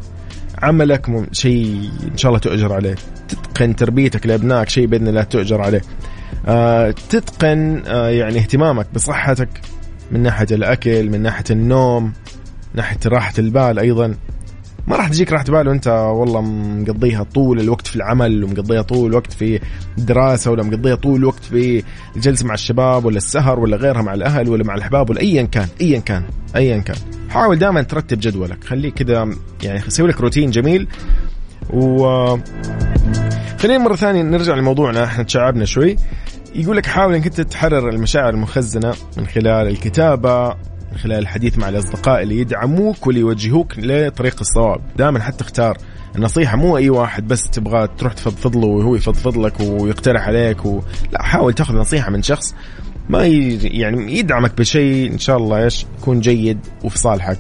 عملك شيء إن شاء الله تؤجر عليه تتقن تربيتك لأبنائك شيء بإذن الله تؤجر عليه. تتقن آه يعني اهتمامك بصحتك من ناحية الأكل من ناحية النوم من ناحية راحة البال أيضا. ما راح تجيك راحة بال وأنت والله مقضيها طول الوقت في العمل ومقضيها طول الوقت في الدراسة ولا مقضيها طول الوقت في الجلسة مع الشباب ولا السهر ولا غيرها مع الأهل ولا مع الأحباب ولا ايا كان ايا كان ايا كان. حاول دائما ترتب جدولك. خليك كذا يعني سوي لك روتين جميل. و خلينا مرة ثانية نرجع لموضوعنا. إحنا تشعبنا شوي. يقول لك حاول إنك أنت تحرر المشاعر المخزنة من خلال الكتابة من خلال الحديث مع الأصدقاء اللي يدعموك واللي يوجهوك لطريق الصواب. دائما حتى اختار النصيحة مو أي واحد بس تبغى تروح تفضفض له وهو يفضفض لك ويقترح عليك و... لا حاول تأخذ نصيحة من شخص ما ي... يعني يدعمك بشيء إن شاء الله إيش؟ يكون جيد وفي صالحك.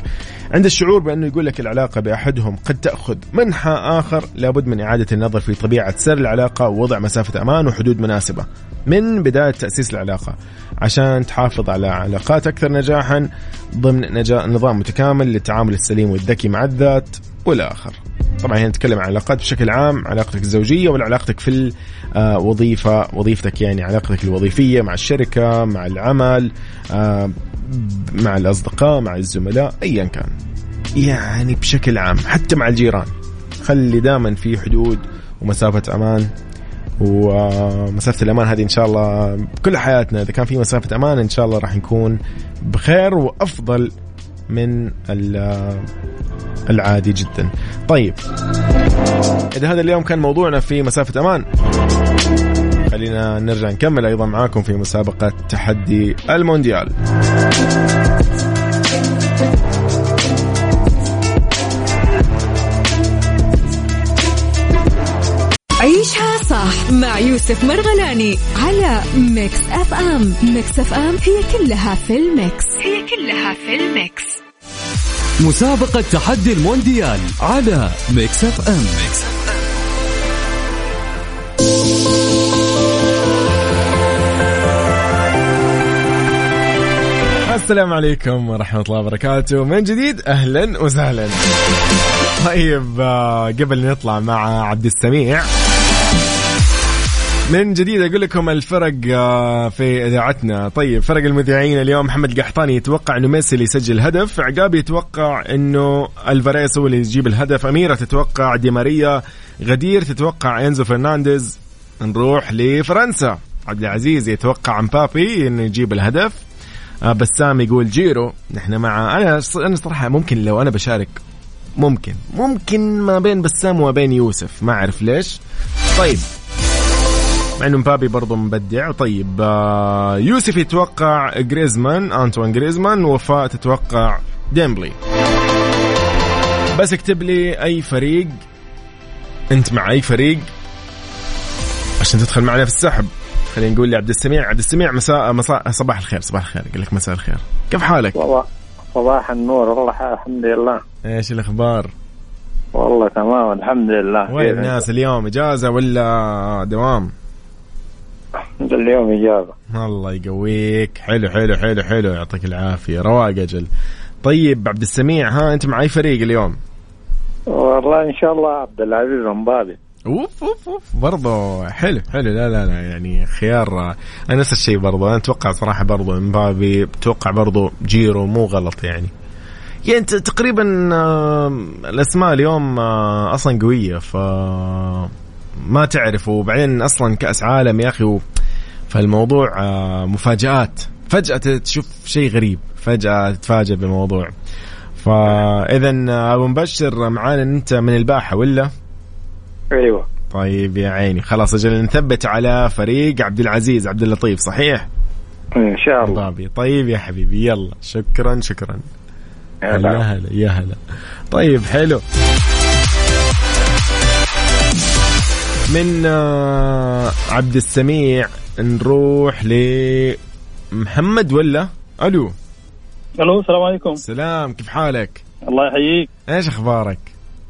عند الشعور بأنه يقول لك العلاقة بأحدهم قد تأخذ منحى آخر لابد من إعادة النظر في طبيعة سر العلاقة ووضع مسافة أمان وحدود مناسبة من بداية تأسيس العلاقة عشان تحافظ على علاقات أكثر نجاحا ضمن نجا... نظام متكامل للتعامل السليم والذكي مع الذات. والاخر. طبعا هنا نتكلم عن علاقات بشكل عام علاقتك الزوجية ولا علاقتك في الوظيفه وظيفتك يعني علاقتك الوظيفية مع الشركة مع العمل آه، مع الأصدقاء مع الزملاء ايا كان. يعني بشكل عام حتى مع الجيران. خلي دائما في حدود ومسافة أمان. ومسافة الأمان هذه إن شاء الله بكل حياتنا إذا كان في مسافة أمان إن شاء الله راح نكون بخير وأفضل من العادي جدا. طيب. إذا هذا اليوم كان موضوعنا في مسافة أمان خلينا نرجع نكمل أيضا معاكم في مسابقة تحدي المونديال. صح مع يوسف مرغلاني على Mix FM. Mix FM هي كلها في ال mix. هي كلها في ال mix. مسابقة تحدي المونديال على Mix FM. Mix F السلام عليكم ورحمة الله وبركاته. من جديد؟ أهلا وسهلا. طيب آه، قبل نطلع مع عبد السميع من جديد أقول لكم الفرق آه، في إذاعتنا. طيب فرق المذيعين اليوم محمد القحطاني يتوقع إنه ميسي اللي يسجل هدف. عقاب يتوقع إنه ألفاريز هو اللي يجيب الهدف. أميرة تتوقع دي ماريا. غدير تتوقع إنزو فرنانديز. نروح لفرنسا. عبد العزيز يتوقع مبابي إنه يجيب الهدف. آه، بسام يقول جيرو. نحن مع أنا أنا صراحة ممكن لو أنا بشارك ممكن ممكن ما بين بسام وما بين يوسف. ما أعرف ليش. طيب. مع إنه مبابي برضه مبدع. طيب آه، يوسف يتوقع جريزمان انطوان جريزمان وفاء تتوقع ديمبلي. بس اكتب لي أي فريق أنت مع أي فريق؟ عشان تدخل معنا في السحب. خلينا نقول لعبد السميع. عبد السميع مساء مساء صباح الخير صباح الخير. أقول لك مساء الخير. كيف حالك؟ صباح النور والله الحمد لله. إيش الأخبار؟ والله تمام الحمد لله. وين الناس اليوم؟ إجازة ولا دوام؟ اليوم إجازة. الله يقويك. حلو حلو حلو حلو. يعطيك العافية. رواق أجل. طيب عبد السميع ها أنت مع اي فريق اليوم؟ والله إن شاء الله عبد العزيز مبابي أوف أوف أوف. برضه حلو حلو. لا لا لا يعني خيار. أنا نفس الشيء برضه أنا أتوقع صراحة برضه مبابي أتوقع برضه جيرو مو غلط يعني. يعني تقريبا الأسماء اليوم أصلا قوية ف ما تعرف. وبعدين أصلا كأس عالم يا أخي فالموضوع مفاجآت. فجأة تشوف شيء غريب فجأة تتفاجئ بالموضوع. فاذا أبو مبشر معانا أنت من الباحة ولا؟ أيوه. طيب يا عيني. خلاص أجل نثبت على فريق عبد العزيز عبد اللطيف صحيح؟ إن شاء الله. طيب يا حبيبي يلا. شكرا شكرا. يا هلا يا هلا. طيب حلو. من آه، عبد السميع نروح لمحمد ولا؟ ألو. ألو السلام عليكم. سلام كيف حالك؟ الله يحييك. إيش أخبارك؟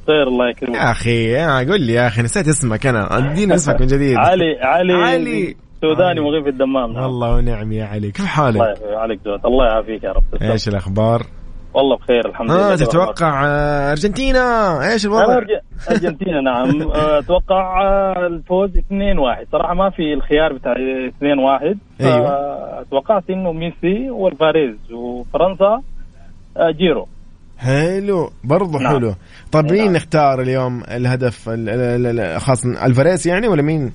خير الله يكرمك. يا أخي قول لي يا أخي نسيت اسمك أنا. أديني اسمك من جديد. علي علي علي. سوداني مغيب في الدمام. نعم. الله ونعم يا علي. كيف حالك؟ الله دوت الله يعافيك يا رب. إيش الأخبار؟ والله بخير الحمد لله. آه تتوقع آه، أرجنتينا؟ إيش الوضع؟ أرجنتينا نعم. آه، أتوقع آه، الفوز 2-1 صراحة ما في الخيار بتاع 2-1 أيوه. توقعت إنه ميسي والفاريز وفرنسا جيرو. حلو برضه نعم. حلو. طيب مين نعم. نختار اليوم الهدف خاصة الفاريز يعني ولا مين؟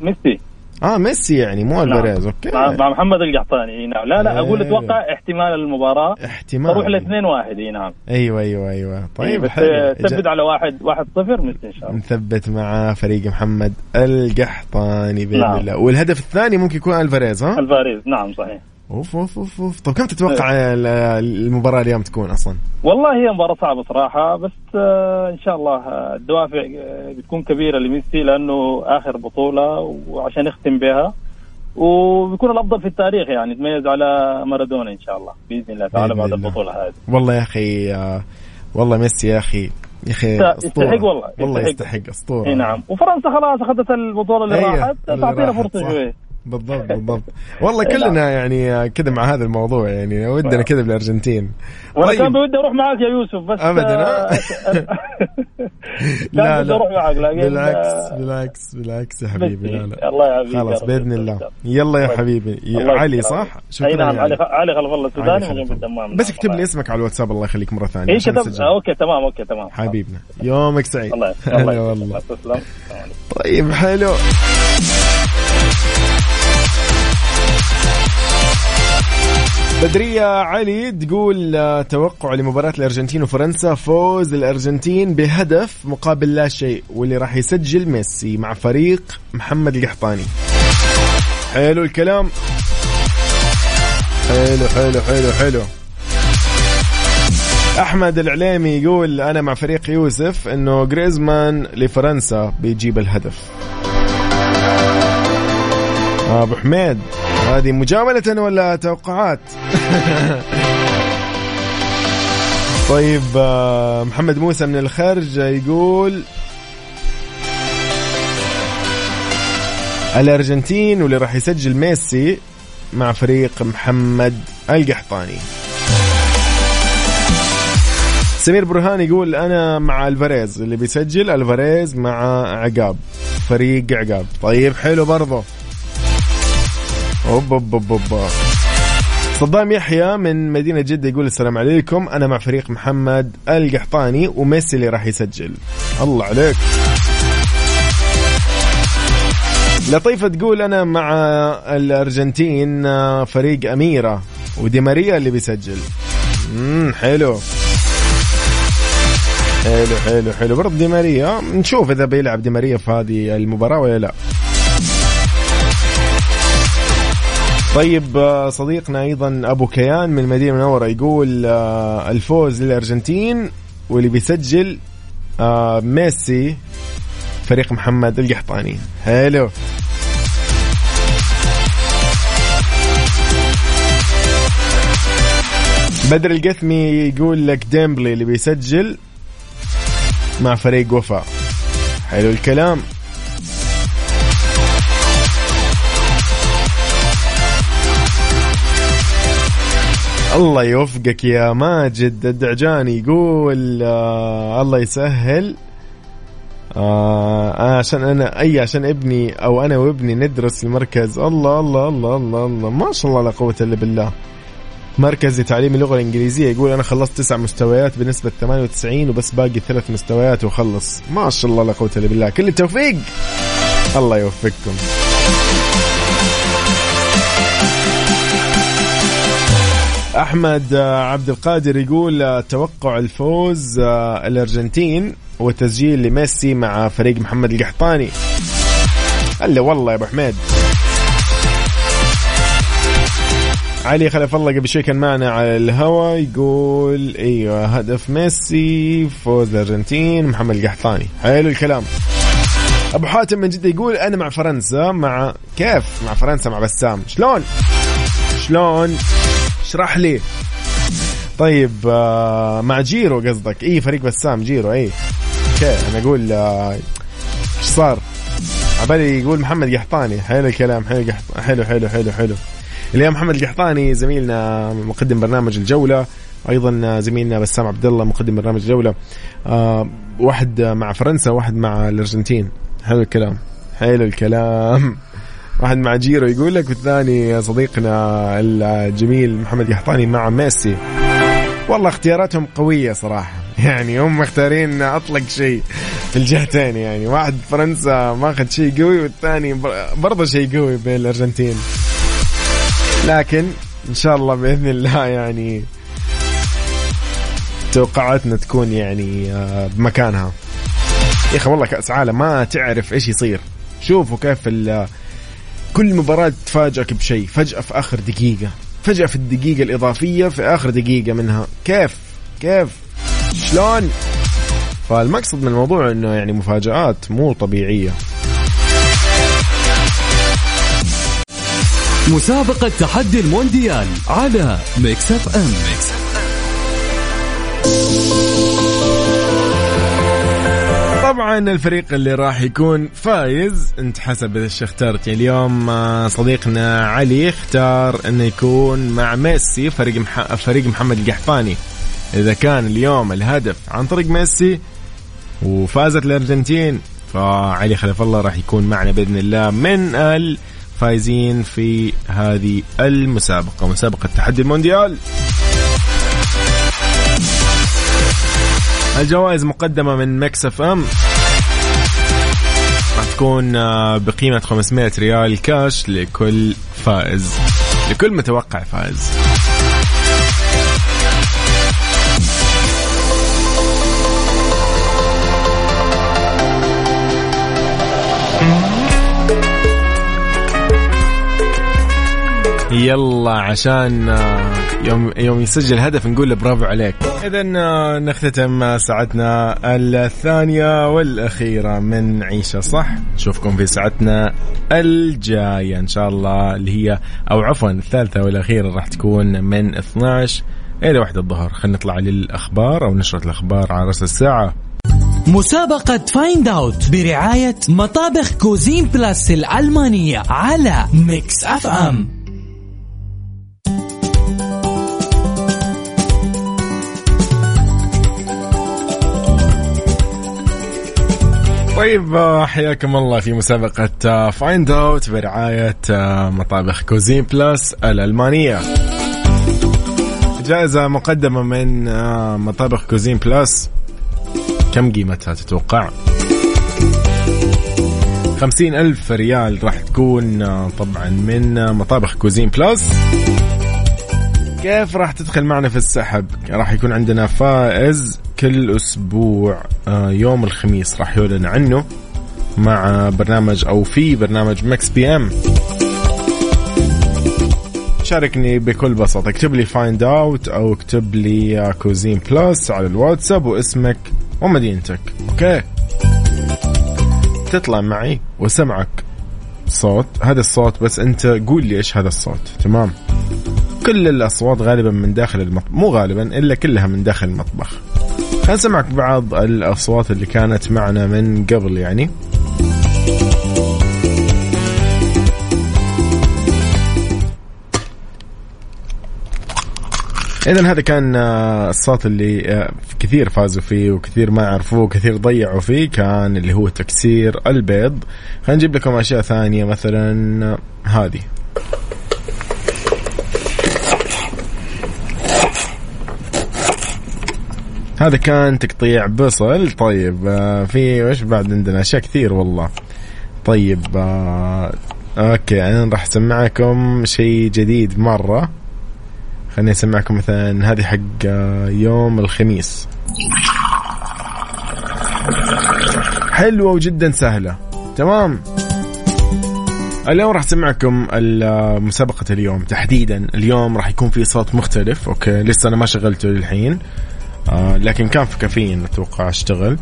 ميسي. آه ميسي يعني مو نعم. الفاريز okay. مع محمد القحطاني نعم. لا لا أقول أتوقع احتمال المباراة. احتمال. تروح ل 2 1 إي نعم. أيوه أيوه أيوه. طيب حلو. ثبت على واحد واحد صفر ميسي إن شاء الله. نثبت مع فريق محمد القحطاني بإذن نعم. الله. والهدف الثاني ممكن يكون ألفاريز ها؟ ألفاريز نعم صحيح. أوف أوف أوف, أوف. طب كم تتوقع ال- المباراة اليوم تكون أصلا؟ والله هي مباراة صعبة صراحة بس آه، إن شاء الله آه، الدوافع آه، بتكون كبيرة لميسي لأنه آخر بطولة وعشان يختم بها وبيكون الأفضل في التاريخ يعني يتميز على مارادونا إن شاء الله بإذن الله تعالى بعد الله. البطولة هذه والله يا أخي والله ميسي يا أخي يا أخي يستحق والله، والله يستحق. أسطورة إي نعم وفرنسا خلاص أخذت البطولة اللي راحت تعطينا صح. شوية بالضبط بالضبط والله. كلنا يعني كذا مع هذا الموضوع يعني ودنا كذا بالأرجنتين وأنا طيب. كان بودي أروح معاك يا يوسف بس أبداً، آه،؟ لا لا معاك لكن بالعكس آه، بالعكس بالعكس يا حبيبي لا لا الله يعافيك خلاص. بإذن الله يلا يا طيب. حبيبي علي صح؟ أي نعم علي علي خلف الله السوداني مقيم. الدمام بس اكتب لي اسمك على الواتساب الله يخليك مرة ثانية اي عشان كتب نسجل. آه، okay تمام okay تمام حبيبنا يومك سعيد الله والله يسلمك. عليكم. طيب حلو بدرية علي تقول آه، توقع لمباراة الأرجنتين وفرنسا فوز الأرجنتين بهدف مقابل لا شيء واللي راح يسجل ميسي مع فريق محمد القحطاني. حلو الكلام. حلو حلو حلو حلو. أحمد العليمي يقول أنا مع فريق يوسف إنه جريزمان لفرنسا بيجيب الهدف. أبو حميد. هذه مجاملة ولا توقعات؟ طيب آه، محمد موسى من الخرج يقول الأرجنتين واللي راح يسجل ميسي مع فريق محمد القحطاني. سمير برهان يقول أنا مع ألفاريز اللي بيسجل ألفاريز مع عقاب فريق عقاب. طيب حلو برضه أوب أوب أوب أوب. صدام يحيى من مدينة جدة يقول السلام عليكم. أنا مع فريق محمد القحطاني وميسي اللي راح يسجل. الله عليك. لطيفة تقول أنا مع الأرجنتين آه، فريق أميرة ودي ماريا اللي بيسجل. امم حلو. حلو حلو حلو. برضه دي ماريا. نشوف إذا بيلعب دي ماريا في هذه المباراة ولا لا. طيب آه، صديقنا أيضا أبو كيان من المدينة المنوره يقول آه، الفوز للأرجنتين واللي بيسجل آه، ميسي فريق محمد القحطاني. حلو بدر القثمي يقول لك ديمبلي اللي بيسجل مع فريق وفاء. حلو الكلام. الله يوفقك يا ماجد الدعجاني يقول آه الله يسهل. آه عشان أنا أي عشان ابني أو أنا وابني ندرس المركز الله الله الله الله الله. ما شاء الله لا قوة إلا بالله. مركز لتعليم اللغة الإنجليزية يقول أنا خلصت تسع مستويات بنسبة 98 وبس باقي ثلاث مستويات واخلص ما شاء الله لا قوة إلا بالله. كل التوفيق. الله يوفقكم. أحمد آه، عبد القادر يقول آه، توقع الفوز آه، الأرجنتين وتسجيل لميسي مع فريق محمد القحطاني. هلا والله يا أبو حميد علي خلف الله قبل شوي كان معنا على الهوا يقول أيوه هدف ميسي فوز الأرجنتين محمد القحطاني. حلو الكلام. أبو حاتم من جدة يقول أنا مع فرنسا مع كيف؟ مع فرنسا مع بسام. شلون؟ شلون؟ اشرح لي. طيب آه، مع جيرو قصدك. اي فريق بسام جيرو اي okay أنا أقول آه، إيش صار؟ عبالي يقول محمد قحطاني. حلو الكلام حلو حلو حلو حلو حلو. اليوم محمد القحطاني زميلنا مقدم برنامج الجولة. أيضا زميلنا بسام عبد الله مقدم برنامج الجولة. آه واحد مع فرنسا واحد مع الأرجنتين. حلو الكلام حلو الكلام. واحد مع جيرو يقول لك والثاني صديقنا الجميل محمد قحطاني مع ميسي. والله اختياراتهم قوية صراحة. يعني هم مختارين أطلق شيء في الجهتين يعني. واحد فرنسا ماخذ شيء قوي والثاني بر- برضه شيء قوي بين الأرجنتين. لكن إن شاء الله بإذن الله يعني توقعاتنا تكون يعني آه، بمكانها. يا أخي والله كأس عالم ما تعرف إيش يصير. شوفوا كيف كل مباراة تفاجئك بشيء فجأة في آخر دقيقة فجأة في الدقيقة الإضافية في آخر دقيقة منها. كيف؟ كيف؟ شلون؟ فالمقصد من الموضوع إنه يعني مفاجآت مو طبيعية. مسابقة تحدي المونديال على Mix FM. Mix طبعا الفريق اللي راح يكون فايز. انت حسب إيش اخترت يعني اليوم آه، صديقنا علي اختار إنه يكون مع ميسي فريق مح... فريق محمد القحفاني إذا كان اليوم الهدف عن طريق ميسي وفازت الأرجنتين فعلي خلف الله راح يكون معنا بإذن الله من الفايزين في هذه المسابقة مسابقة تحدي المونديال. الجوائز مقدمة من Mix FM. راح تكون آه، بقيمة 500 ريال كاش لكل فائز لكل متوقع فائز. يلا عشان آه، يوم يوم يسجل هدف نقول له برافو عليك. اذا آه، نختتم ساعتنا الثانية والأخيرة من عيشها صح. نشوفكم في ساعتنا الجاية إن شاء الله اللي هي أو عفوا الثالثة والأخيرة راح تكون من 12 إلى واحد الظهر. خلينا نطلع للأخبار أو نشرة الأخبار على رأس الساعة. مسابقة Find Out برعاية مطابخ Cuisine Plus الألمانية على Mix FM طيب آه، حياكم الله في مسابقة Find Out برعاية آه، مطابخ Cuisine Plus الألمانية. جائزة مقدمة من آه، مطابخ Cuisine Plus كم قيمتها تتوقع؟ خمسين ألف ريال راح تكون طبعا من مطابخ Cuisine Plus كيف راح تدخل معنا في السحب؟ راح يكون عندنا فائز. كل أسبوع آه، يوم الخميس راح يعلن عنه مع برنامج أو في برنامج Mix PM. شاركني بكل بساطة. اكتب لي Find Out أو اكتب لي Cuisine Plus على الواتساب واسمك ومدينتك. أوكي؟ تطلع معي وسمعك. صوت هذا الصوت بس أنت قول لي إيش هذا الصوت. تمام؟ كل الأصوات غالبا من داخل المطبخ مو غالبا إلا كلها من داخل المطبخ. خلينا نسمعك بعض الأصوات اللي كانت معنا من قبل يعني. اذا هذا كان آه، الصوت اللي آه، كثير فازوا فيه وكثير ما عرفوه وكثير ضيعوا فيه كان اللي هو تكسير البيض. خلينا نجيب لكم أشياء ثانية مثلا آه، هذه. هذا كان تقطيع بصل. طيب آه في وش بعد عندنا؟ أشياء كثير والله. طيب آه أوكي أنا راح أسمعكم شيء جديد مرة. خليني أسمعكم مثلا هذه حق آه يوم الخميس. حلوة وجدا سهلة. تمام؟ اليوم راح أسمعكم مسابقة اليوم. تحديدا اليوم راح يكون في صوت مختلف. أوكي لسه أنا ما شغلته للحين. آه لكن كان في كافيين أتوقع أشتغل.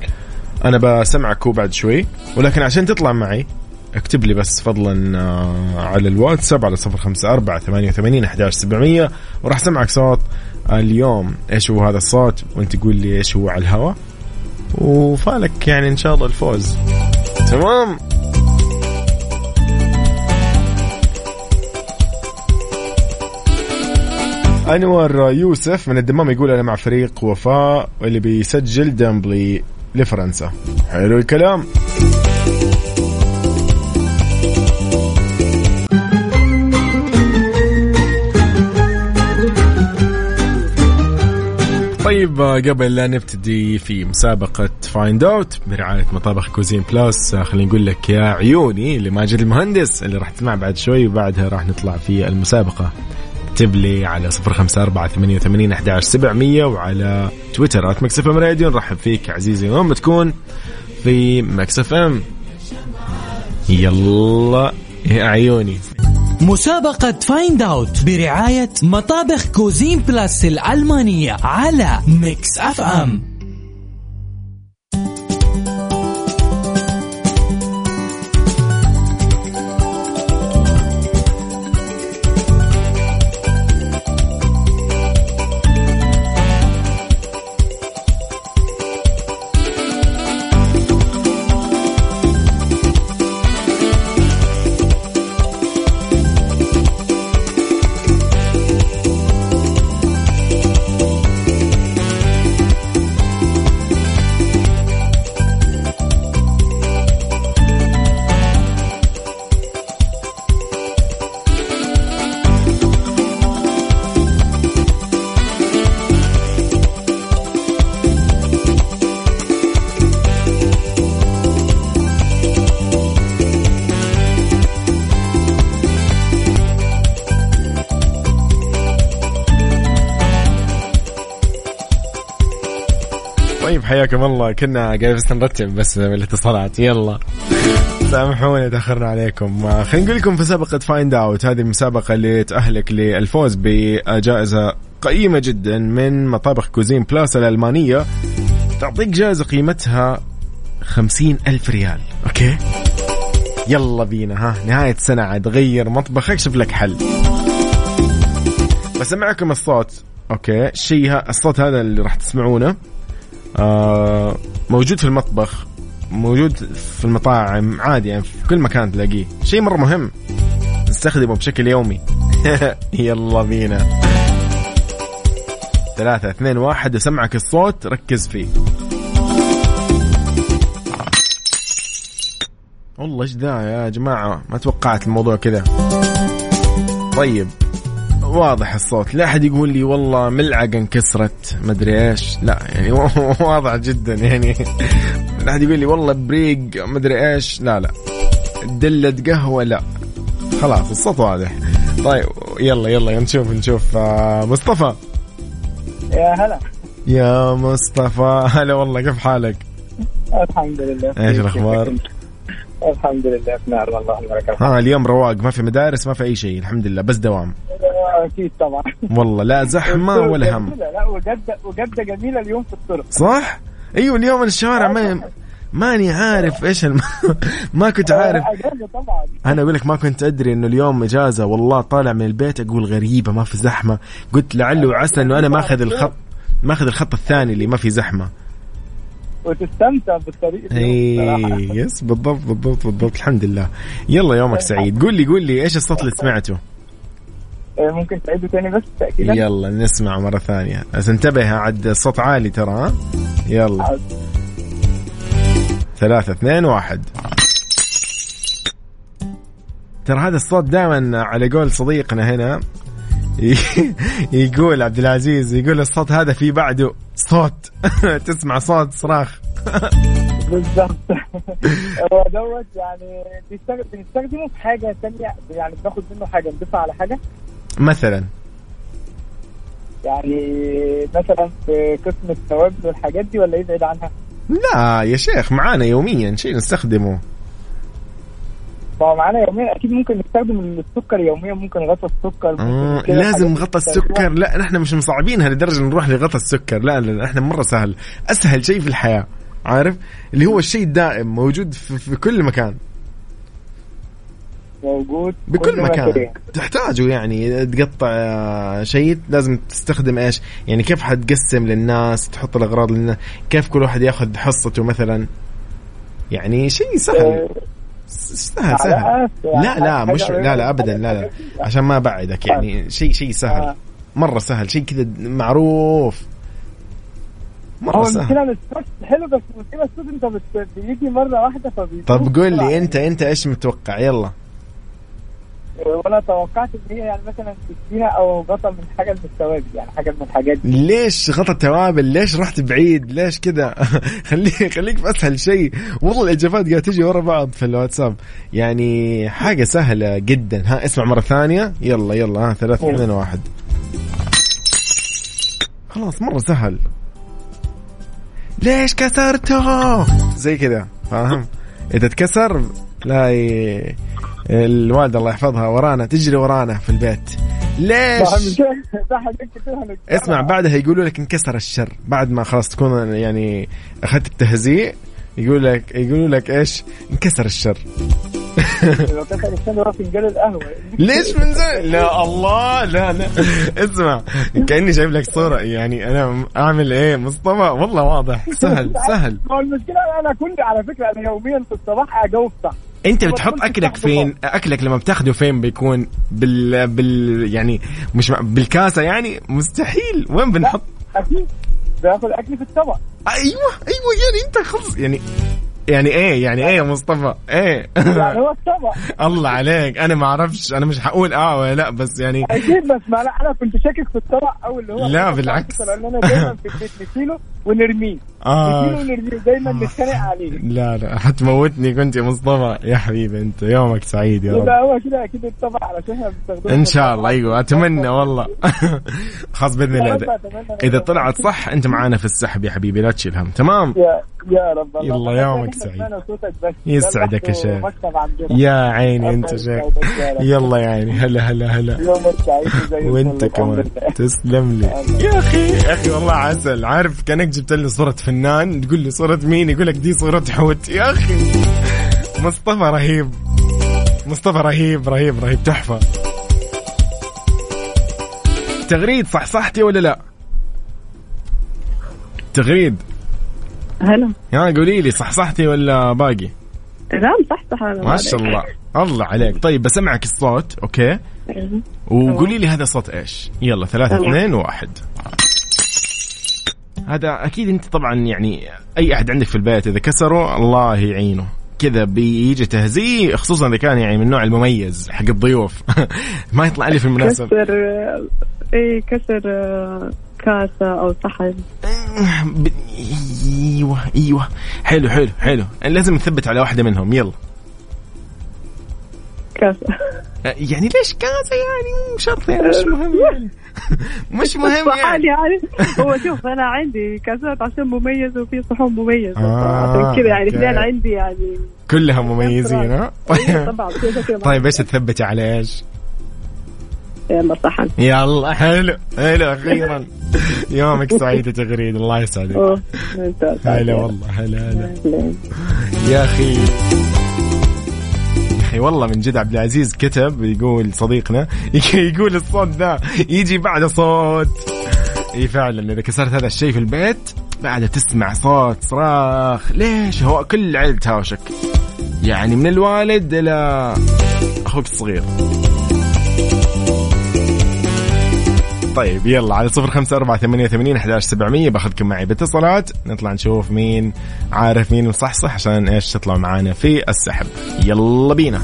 أنا بسمعك هو بعد شوي. ولكن عشان تطلع معي اكتب لي بس فضلا آه على الواتساب على صفر خمسة أربعة ثمانية وثمانين أحد سبعمية. وراح سمعك صوت اليوم. إيش هو هذا الصوت؟ وأنت تقول لي إيش هو على الهواء. وفالك يعني إن شاء الله الفوز. تمام؟ أنور يوسف من الدمام يقول أنا مع فريق وفاء اللي بيسجل ديمبلي لفرنسا. حلو الكلام. طيب قبل لا نبتدي في مسابقة Find Out برعاية مطابخ Cuisine Plus خلينا نقول لك يا عيوني لماجد المهندس اللي راح تسمع بعد شوي وبعدها راح نطلع في المسابقة. اكتب لي على صفر خمسة أربعة ثمانية وثمانين أحد سبعمية وعلى تويتر at Mix FM Radio. نرحب فيك عزيزي وين بتكون؟ في Mix FM. يلا يا عيوني. مسابقة Find Out برعاية مطابخ Cuisine Plus الألمانية على ميكس إف إم. حياكم الله. كنا قاعدين بس نرتب بس بالاتصالات يلا. سامحونا تأخرنا عليكم. خلينا نقول لكم في مسابقة Find Out هذه المسابقة اللي تأهلك للفوز بجائزة قيمة جدا من مطابخ Cuisine Plus الألمانية. تعطيك جائزة قيمتها خمسين ألف ريال. أوكي؟ يلا بينا. ها نهاية سنة عاد. غير مطبخك شوف لك حل. بسمعكم الصوت. أوكي الشيء الصوت هذا اللي راح تسمعونه. آه، موجود في المطبخ موجود في المطاعم عادي يعني في كل مكان تلاقيه. شيء مرة مهم نستخدمه بشكل يومي. يلا بينا. ثلاثة اثنين واحد وسمعك الصوت ركز فيه. والله إيش ذا يا جماعة؟ ما توقعت الموضوع كذا. طيب. واضح الصوت. لا أحد يقول لي والله ملعقة انكسرت مدري إيش. لا يعني واضح جدا يعني. لا أحد يقول لي والله بريق مدري إيش. لا لا. دلة قهوة لا. خلاص الصوت واضح. طيب يلا يلا نشوف نشوف. آه، مصطفى. يا هلا. يا مصطفى. هلا والله كيف حالك؟ الحمد لله. إيش الأخبار؟ الحمد لله في نعم الله وبركاته ها اليوم رواق ما في مدارس ما في أي شيء الحمد لله بس دوام. أكيد طبعا. والله لا زحمة ولا هم. لا وجدة وجدة جميلة اليوم في الطرق. صح؟ أيوه اليوم الشوارع ما ماني عارف إيش الم... ما كنت عارف. طبعا. أنا أقول لك ما كنت أدري إنه اليوم إجازة والله طالع من البيت أقول غريبة ما في زحمة. قلت لعله وعسى إنه أنا ماخذ الخط ماخذ الخط الثاني اللي ما في زحمة. وتستمتع بالطريق اي يس بالضبط بالضبط بالضبط. الحمد لله. يلا يومك سعيد قول لي قول لي إيش الصوت اللي سمعته؟ إيه، ممكن تعيده تاني بس تأكيدا؟ يلا نسمع مرة ثانية. بس انتبه عد الصوت عالي ترى ها؟ يلا. ثلاثة اثنين واحد. ترى هذا الصوت دائما على قول صديقنا هنا يقول عبد العزيز يقول الصوت هذا في بعده صوت. تسمع صوت صراخ. بالظبط هو دوت يعني بنستخدمه في حاجة ثانية يعني بناخد منه حاجة نضيفها على حاجة. مثلا. يعني مثلا في قسم الثوابت والحاجات دي ولا يبعد عنها؟ لا يا شيخ معانا يوميا شيء نستخدمه. ما معانا يوميا أكيد ممكن نستخدم السكر يوميا ممكن غطا السكر آه لازم غطا السكر. لا نحن مش مصعبينها لدرجه نروح لغطا السكر. لا لا إحنا مرة سهل. أسهل شيء في الحياة عارف؟ اللي هو الشيء الدائم موجود في, في كل مكان. موجود بكل مكان. مكان. تحتاجه يعني. تقطع شيء لازم تستخدم إيش؟ يعني كيف حتقسم للناس تحط الأغراض للناس كيف كل واحد ياخذ حصته مثلا؟ يعني شيء سهل. آه، سهل سهل. لا لا مش لا لا ابدا لا لا. عشان ما أبعدك يعني. شيء شيء سهل. آه. مرة سهل شيء كذا معروف. مرة سهل. حلو بس المشكلة الصوت إنت بيجي مرة واحدة طب قول لي انت أنت إيش متوقع؟ يلا. وأنا توقعت إن هي يعني مثلا سكينه أو غطا من حاجة من التوابل يعني حاجة من الحاجات دي. ليش غطا توابل ليش رحت بعيد؟ ليش كذا خليك خليك في اسهل شيء والله الإجابات قاعدة تجي ورا بعض في الواتساب. يعني حاجة سهلة جدا. ها اسمع مرة ثانية. يلا يلا. ها ثلاثة اثنين واحد. خلاص مرة سهل. ليش كسرته؟ زي كذا فاهم؟ إذا تكسر لا ي... الوالده الله يحفظها ورانا تجري ورانا في البيت. ليش؟ اسمع بعدها يقولوا لك انكسر الشر. بعد ما خلاص تكون يعني اخذت التهزيء يقول لك يقولوا لك إيش؟ انكسر الشر. ليش من زمان لا الله لا لا. اسمع كأني جايب لك صورة. يعني أنا أعمل إيه؟ مصطفى والله واضح. سهل سهل. المشكلة أنا كنت على فكرة أنا يوميا في الصباح اجاوب صح. أنت بتحط أكلك فين؟ أكلك لما بتاخده فين بيكون؟ بال بال يعني مش بالكاسة يعني؟ مستحيل. وين بنحط؟ أكيد. باخذ اكلي في الطبق أيوه أيوه يعني أنت خلص يعني يعني إيه؟ يعني إيه يا مصطفى؟ إيه؟ يعني هو الطبق. الله عليك. أنا ما أعرفش. أنا مش هقول آه ولا لأ بس يعني أكيد بس ما لا أنا كنت شاكك في الطبق أو اللي هو لا بالعكس. لأن أنا دايما في البيت نشيله ونرميه. آه. نشيله ونرميه دايما نتخانق عليه. لا لا حتموتني كنت يا مصطفى. يا حبيبي أنت يومك سعيد يا رب. لا هو كده أكيد الطبق علشان إحنا بنستخدمه إن شاء الله. أيوه أتمنى والله. خلاص بإذن الله. إذا- إذا طلعت صح أنت معانا في السحب يا حبيبي لا تشيل هم تمام؟ يا يا رب. الله يلا يومك سعيد. يسعدك يا شيخ. يا عيني أنت شيخ. يلا يا عيني. هلا هلا هلا. وأنت كمان. تسلم لي. يا أخي. يا أخي والله عسل. عارف كأنك جبت لي صورة فنان تقول لي صورة مين؟ يقول لك دي صورة حوت. يا أخي. مصطفى رهيب. مصطفى رهيب رهيب رهيب. تحفة. تغريد صح صحتي ولا لا؟ تغريد. هلا. يا قولي لي صح صحتي ولا باقي؟ لا صح صح أنا. ما شاء الله. الله عليك. طيب بسمعك الصوت أوكي؟ وقولي لي هذا صوت إيش؟ يلا ثلاثة. اثنين واحد. هذا أكيد أنت طبعا يعني أي أحد عندك في البيت إذا كسره الله يعينه. كذا بيجي تهزيء خصوصا إذا كان يعني من النوع المميز حق الضيوف. ما يطلع لي في المناسبة. كسر إيه كسر كاسة أو صحن. ب- إيوه إيوه. حلو حلو حلو. لازم نثبت على واحدة منهم. يلا. كاسة يعني ليش كاسة يعني مو شرط يعني مش مهم يعني. مش مهم يعني. يعني هو شوف أنا عندي كاسات عشان مميز وفي صحون مميزة آه، كذا يعني. اثنين عندي يعني. كلها مميزين ها؟ إيه،. طيب إيش تثبتي على إيش؟ يلا صحن يلا حلو حلو أخيرا. يومك سعيد يا تغريد الله يسعدك. هلا والله هلا هلا. يا أخي يا أخي والله من جد عبد العزيز كتب يقول صديقنا يقول الصوت ذا يجي بعد صوت. إي فعلا إذا كسرت هذا الشيء في البيت بعدها تسمع صوت صراخ. ليش؟ هو كل العيله تهاوشك. يعني من الوالد إلى أخوك الصغير. طيب يلا على صفر خمسة أربعة ثمانية ثمانين أحداش سبعمية باخذكم معي باتصالات. نطلع نشوف مين عارف مين مصحصح عشان إيش تطلعوا معانا في السحب. يلا بينا.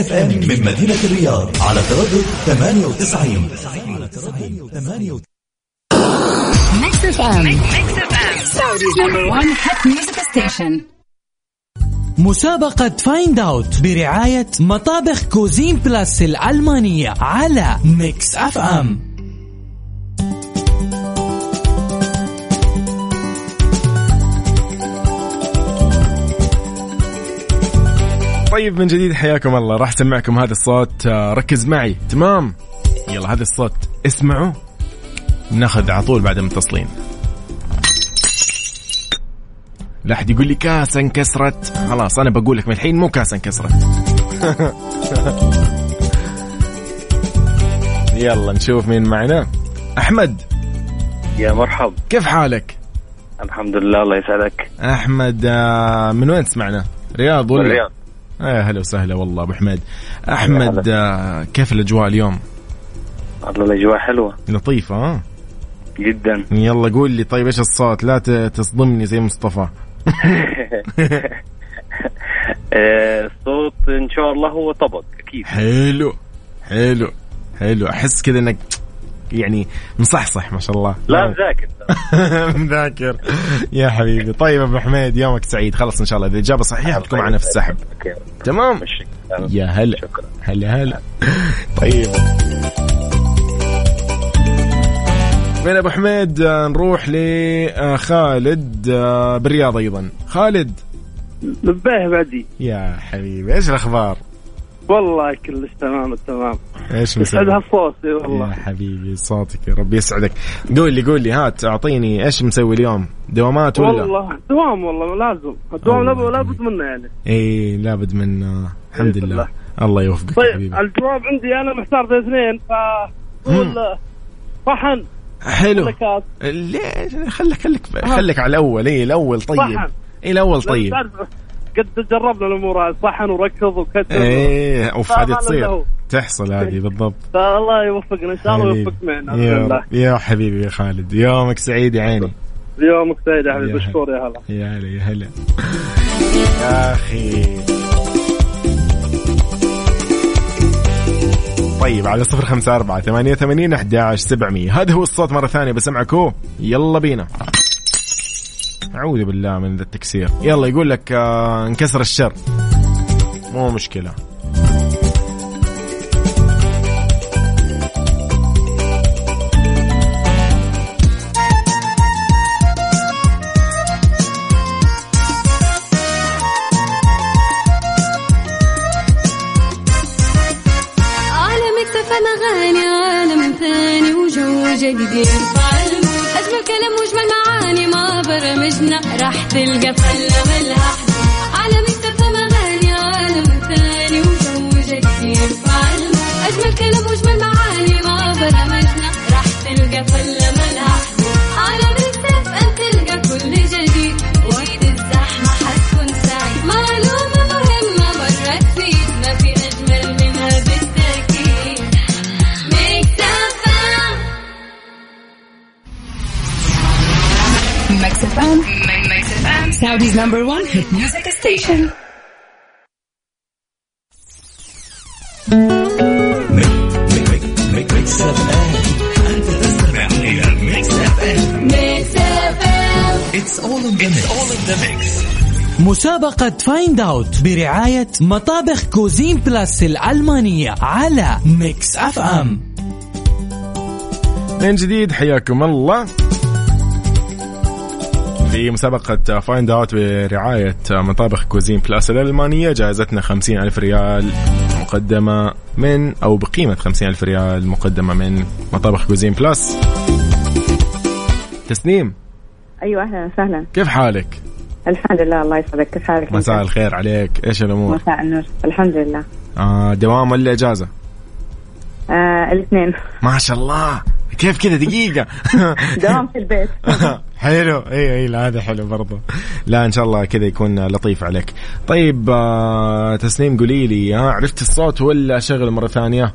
FM من مدينة الرياض على تردد 98 على تردد 98 Mix FM. مسابقة Find Out برعاية مطابخ Cuisine Plus الألمانية على Mix FM طيب من جديد حياكم الله. راح أسمعكم هذا الصوت. آه، ركز معي. تمام. يلا هذا الصوت. اسمعوا. ناخذ على طول بعد المتصلين. لا أحد يقول لي كاسه انكسرت. خلاص أنا بقول لك من الحين مو كاسه انكسرت. يلا نشوف مين معنا. أحمد. يا مرحب. كيف حالك؟ الحمد لله الله يسعدك. أحمد آه، من وين تسمعنا؟ رياض ولا؟ الرياض يا هلا وسهلا والله أبو حميد. أحمد آه، كيف الأجواء اليوم؟ والله الأجواء حلوة. لطيفة ها؟ جدا. يلا قول لي طيب إيش الصوت؟ لا تصدمني زي مصطفى. آه، الصوت إن شاء الله هو طبق أكيد. حلو حلو حلو. أحس كذا إنك يعني مصحصح ما شاء الله. لا مذاكر. مذاكر. يا حبيبي. طيب أبو حميد يومك سعيد. خلص إن شاء الله. إذا الاجابه صحيحة بتكون معنا في السحب. تمام؟ يا هلا. هلا هلا. طيب. من أبو حميد آه، نروح لخالد آه، بالرياض أيضا. خالد. نبيه بعدي. يا حبيبي إيش الأخبار؟ والله كلش تمام. التمام إيش يسعد مسوي؟ هالصوت إي والله. يا حبيبي صوتك يا رب يسعدك. قول لي قول لي هات أعطيني إيش مسوي اليوم؟ دوامات ولا؟ والله دوام والله لازم. الدوام لابد لابد منه يعني. إي لابد من آه، الحمد لله. الله. الله يوفقك طيب حبيبي. الجواب عندي أنا محتار بين اثنين فقول صحن حلو. ليش؟ خليك خليك خليك على الأول. إي الأول طيب. إي الأول طيب. قد جربنا الأمور هذه. صحن وركض وكتب إيه أوف هذه تصير. تحصل هذه بالضبط. فالله يوفقنا إن شاء الله. ويوفق معنا يا, الله. يا حبيبي يا خالد. يومك سعيد يا عيني. يومك سعيد يا حبيبي. مشكور يا هلا. يا هلا يا هلا. يا أخي. طيب على صفر خمسة أربعة ثمانية ثمانين أحد سبعمية. هذا هو الصوت مرة ثانية بسمعك هو يلا بينا. أعوذ بالله من ذا التكسير. يلا يقول لك آه انكسر الشر. مو مشكلة. عالم اكتفى اغاني عالم ثاني وجو جديد. ما برمجنا راح تلقى فلة ملها حدود عالم اكتفى اغاني عالم ثاني وجو جديد المود أجمل كلام وأجمل معاني ما برمجنا راح تلقى فلة Mix FM. Mix FM. Saudi's number one hit music station. Mix FM تستمع Mix F Mix F مسابقة Find Out برعاية مطابخ Cuisine Plus الألمانية على Mix FM من جديد حياكم الله في مسابقة Find Out برعاية مطابخ Cuisine Plus الألمانية جائزتنا خمسين ألف ريال مقدمة من أو بقيمة خمسين ألف ريال مقدمة من مطابخ Cuisine Plus تسنيم. أيوه أهلا وسهلا. كيف حالك؟ الحمد لله الله يسعدك. كيف حالك؟ مساء الخير عليك. إيش الأمور؟ مساء النور. الحمد لله. آه دوام ولا إجازة؟ آه الاثنين. ما شاء الله. كيف كذا؟ دقيقة. دوام في البيت. حلو. اي اي لا هذا حلو برضه لا إن شاء الله كذا يكون لطيف عليك. طيب آه تسنيم قولي لي ها عرفت الصوت ولا شغل مرة ثانية؟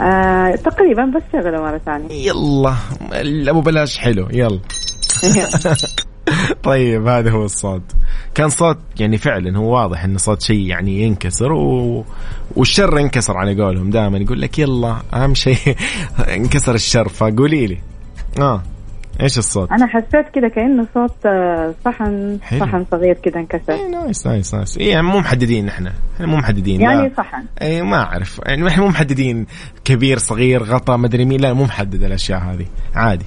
آه تقريبا بس شغله مرة ثانية. يلا أبو بلاش حلو يلا. طيب هذا هو الصوت. كان صوت يعني فعلا هو واضح إنه صوت شيء يعني ينكسر و... والشر انكسر على قولهم دائما يقول لك يلا أهم شيء انكسر الشر فقولي لي. آه إيش الصوت؟ أنا حسيت كذا كأنه صوت آه، صحن حلو. صحن صغير كذا انكسر. nice nice nice إيه مو محددين إحنا. إحنا مو محددين يعني لا. صحن. اي ما أعرف. يعني إحنا مو محددين كبير صغير غطا مدري مين. لا مو محدد الأشياء هذه. عادي.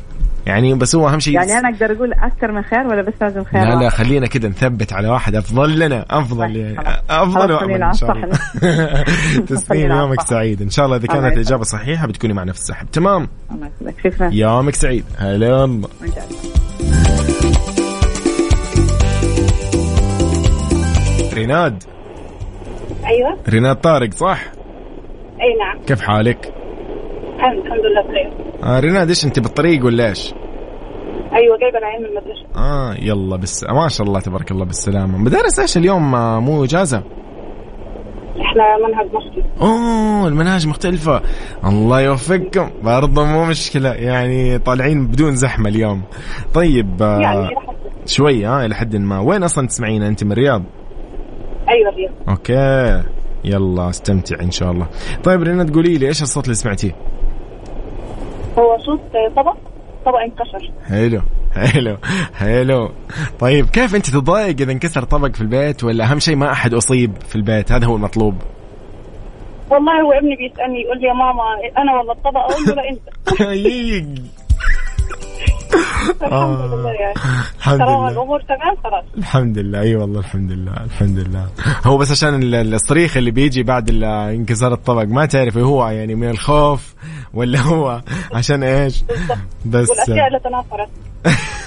يعني بس هو أهم شيء يعني أنا أقدر أقول أكثر من خير ولا بس لازم خير؟ لا لا؟ خلينا كذا نثبت على واحد. أفضل لنا أفضل يعني أفضل خلينا إن شاء الله. تسليم يومك. سعيد. إن شاء الله إذا كانت. الإجابة صحيحة بتكوني معنا في السحب. تمام؟ الله يسعدك شكرا. يومك سعيد. هلا والله ريناد. أيوه. ريناد طارق صح؟ أي نعم. كيف حالك؟ الحمد الحمد لله بخير. آه ريناد إيش انت بالطريق ولا إيش؟ أيوه جايبه العيال من المدرسة. آه يلا بس ما شاء الله تبارك الله بالسلامة. مدارس إيش اليوم؟ آه، مو إجازة؟ إحنا منهج مسلم أوه المناهج مختلفة. الله يوفقكم. برضه مو مشكلة يعني طالعين بدون زحمة اليوم. طيب آه، يعني شوي ها إلى حد ما. وين أصلا تسمعين؟ أنت من الرياض؟ أيوه اليوم أوكي. يلا أستمتع إن شاء الله. طيب رينا تقولي لي إيش الصوت اللي سمعتيه؟ صوت طبق طبق انكسر. حلو حلو حلو. طيب كيف أنت تضايق إذا انكسر طبق في البيت؟ ولا أهم شيء ما أحد أصيب في البيت هذا هو المطلوب؟ والله هو ابني بيسألني يقول لي يا ماما أنا ولا الطبق أقول له لا انت الحمد لله. يعني الحمد ترى لله. الأمور تمام خلاص. الحمد لله. أي والله الحمد لله. الحمد لله. هو بس عشان ال- الصريخ اللي بيجي بعد انكسار الطبق ما تعرف هو يعني من الخوف ولا هو عشان إيش. بس والأشياء اللي تناثرت.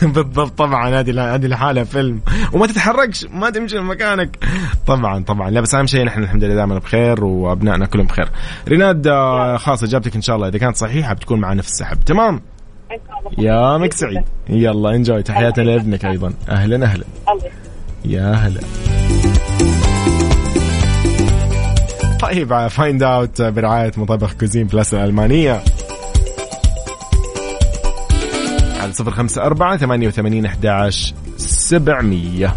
بالضبط. طبعا هذه هذه لحالها فيلم. وما تتحركش. ما تمشي من مكانك. طبعا طبعا. لا بس أهم شيء نحن الحمد لله دائما بخير وأبنائنا كلهم بخير. ريناد آه، خلاص إجابتك إن شاء الله إذا كانت صحيحة بتكون معنا في السحب. تمام؟ يا مك سعيد. يلا انجوي تحياتي لابنك أيضا. أهلا أهلا. يا هلا. طيب Find Out برعاية مطبخ Cuisine Plus الألمانية. على صفر خمسة أربعة ثمانية وثمانين أحد سبعمية.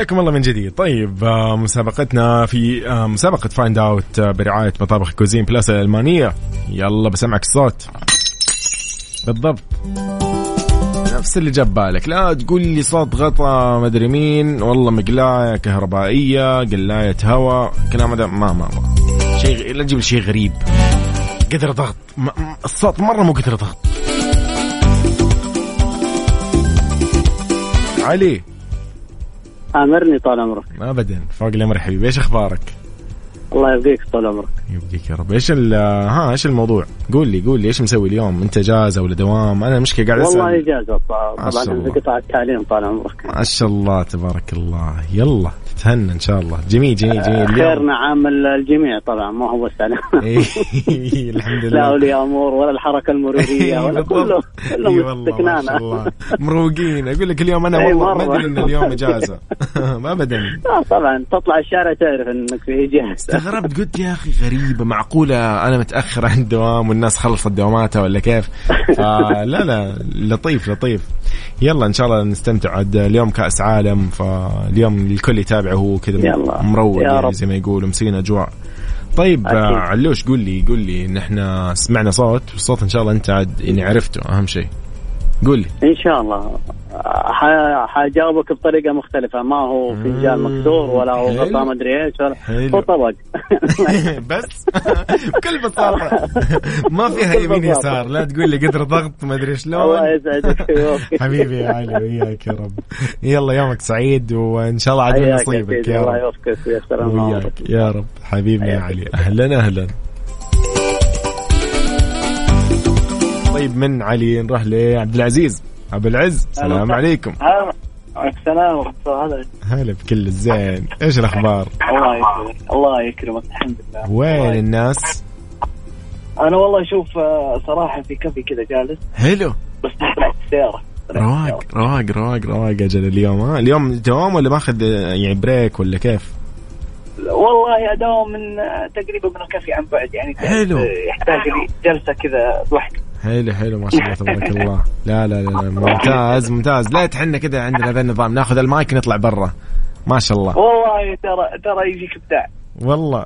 حياكم الله من جديد. طيب آه، مسابقتنا في آه، مسابقة Find Out برعاية مطابخ Cuisine Plus الألمانية. يلا بسمعك الصوت. بالضبط. نفس اللي جاب بالك. لا تقول لي صوت غطا مدري مين. والله مقلاية كهربائية قلاية هواء. كلام هذا ما ما ما. شيء لا تجيب شيء غريب. قدر ضغط. الصوت مرة مو قدر ضغط. علي. آمرني طال عمرك. ابدا. فوق الأمر يا حبيبي. إيش أخبارك؟ الله يبقيك طال عمرك. يبقيك يا رب. إيش ال- ها إيش الموضوع؟ قول لي قول لي. إيش مسوي اليوم؟ أنت اجازه ولا دوام؟ أنا مشكله قاعد أسأل. والله اجازه طبعا انت قطاع التعليم طال عمرك. ما شاء الله تبارك الله. يلا. تتهنى إن شاء الله. جميل جميل جميل. اليوم خيرنا عام الجميع طبعا ما هو بس أنا إيه، الحمد لا لله اولياء أمور ولا الحركة المرورية ولا بالضبط. كله كله ما استكنانا. مروقين. أقول لك اليوم أنا والله ما. أدري إن اليوم إجازة. ابدا. آه طبعا. تطلع الشارع تعرف إنك في إجازة. استغربت. قلت يا أخي غريبه معقولة أنا متأخر عن الدوام والناس خلصت دواماتها ولا كيف؟ فلا لا لطيف لطيف. يلا إن شاء الله نستمتع. عاد اليوم كأس عالم فاليوم الكل هو كذا. مروق يعني. زي ما يقولوا مسكين أجواء طيب أكيد. آه، علوش قول لي قول لي ان إحنا سمعنا صوت والصوت إن شاء الله أنت عاد يعني عرفته أهم شيء قول لي إن شاء الله. حجاوبك بطريقة مختلفة. ما هو فنجان مكسور ولا هو. غطاء مدري إيش ولا حلو. هو طبق. بس؟ بكل بساطة. ما فيها يمين. يسار. لا تقول لي قدر ضغط ما أدري شلون. الله يسعدك. حبيبي يا علي وياك يا رب. يلا يومك سعيد وإن شاء الله عاد يا نصيبك. يا الله رب. يوفقك ويستر أمورك. وياك يا رب. حبيبي يا علي. أهلا أهلا. طيب من علي نروح لعبد العزيز. ابو العز السلام عليكم. السلام ورحمة الله. هلا بكل الزين. إيش الأخبار؟ الله يكرمك. الله يكرمك. الحمد لله. وين الناس؟ أنا والله أشوف آه، صراحة في كافي كذا جالس. حلو. بس طلعت السيارة. رواق رواق رواق رواق أجل اليوم ها؟ اليوم دوام ولا ماخذ يعني break ولا كيف؟ والله أداوم من آه، تقريبا من الكافي عن بعد. يعني حلو. يحتاج لي جلسة كذا لوحدي. حلو حلو ما شاء الله تبارك الله. لا لا لا لا، ممتاز ممتاز. لا تحنا كذا عندنا هذا النظام. ناخذ المايك نطلع برا. ما شاء الله. والله ترى ترى يجيك ابداع. والله.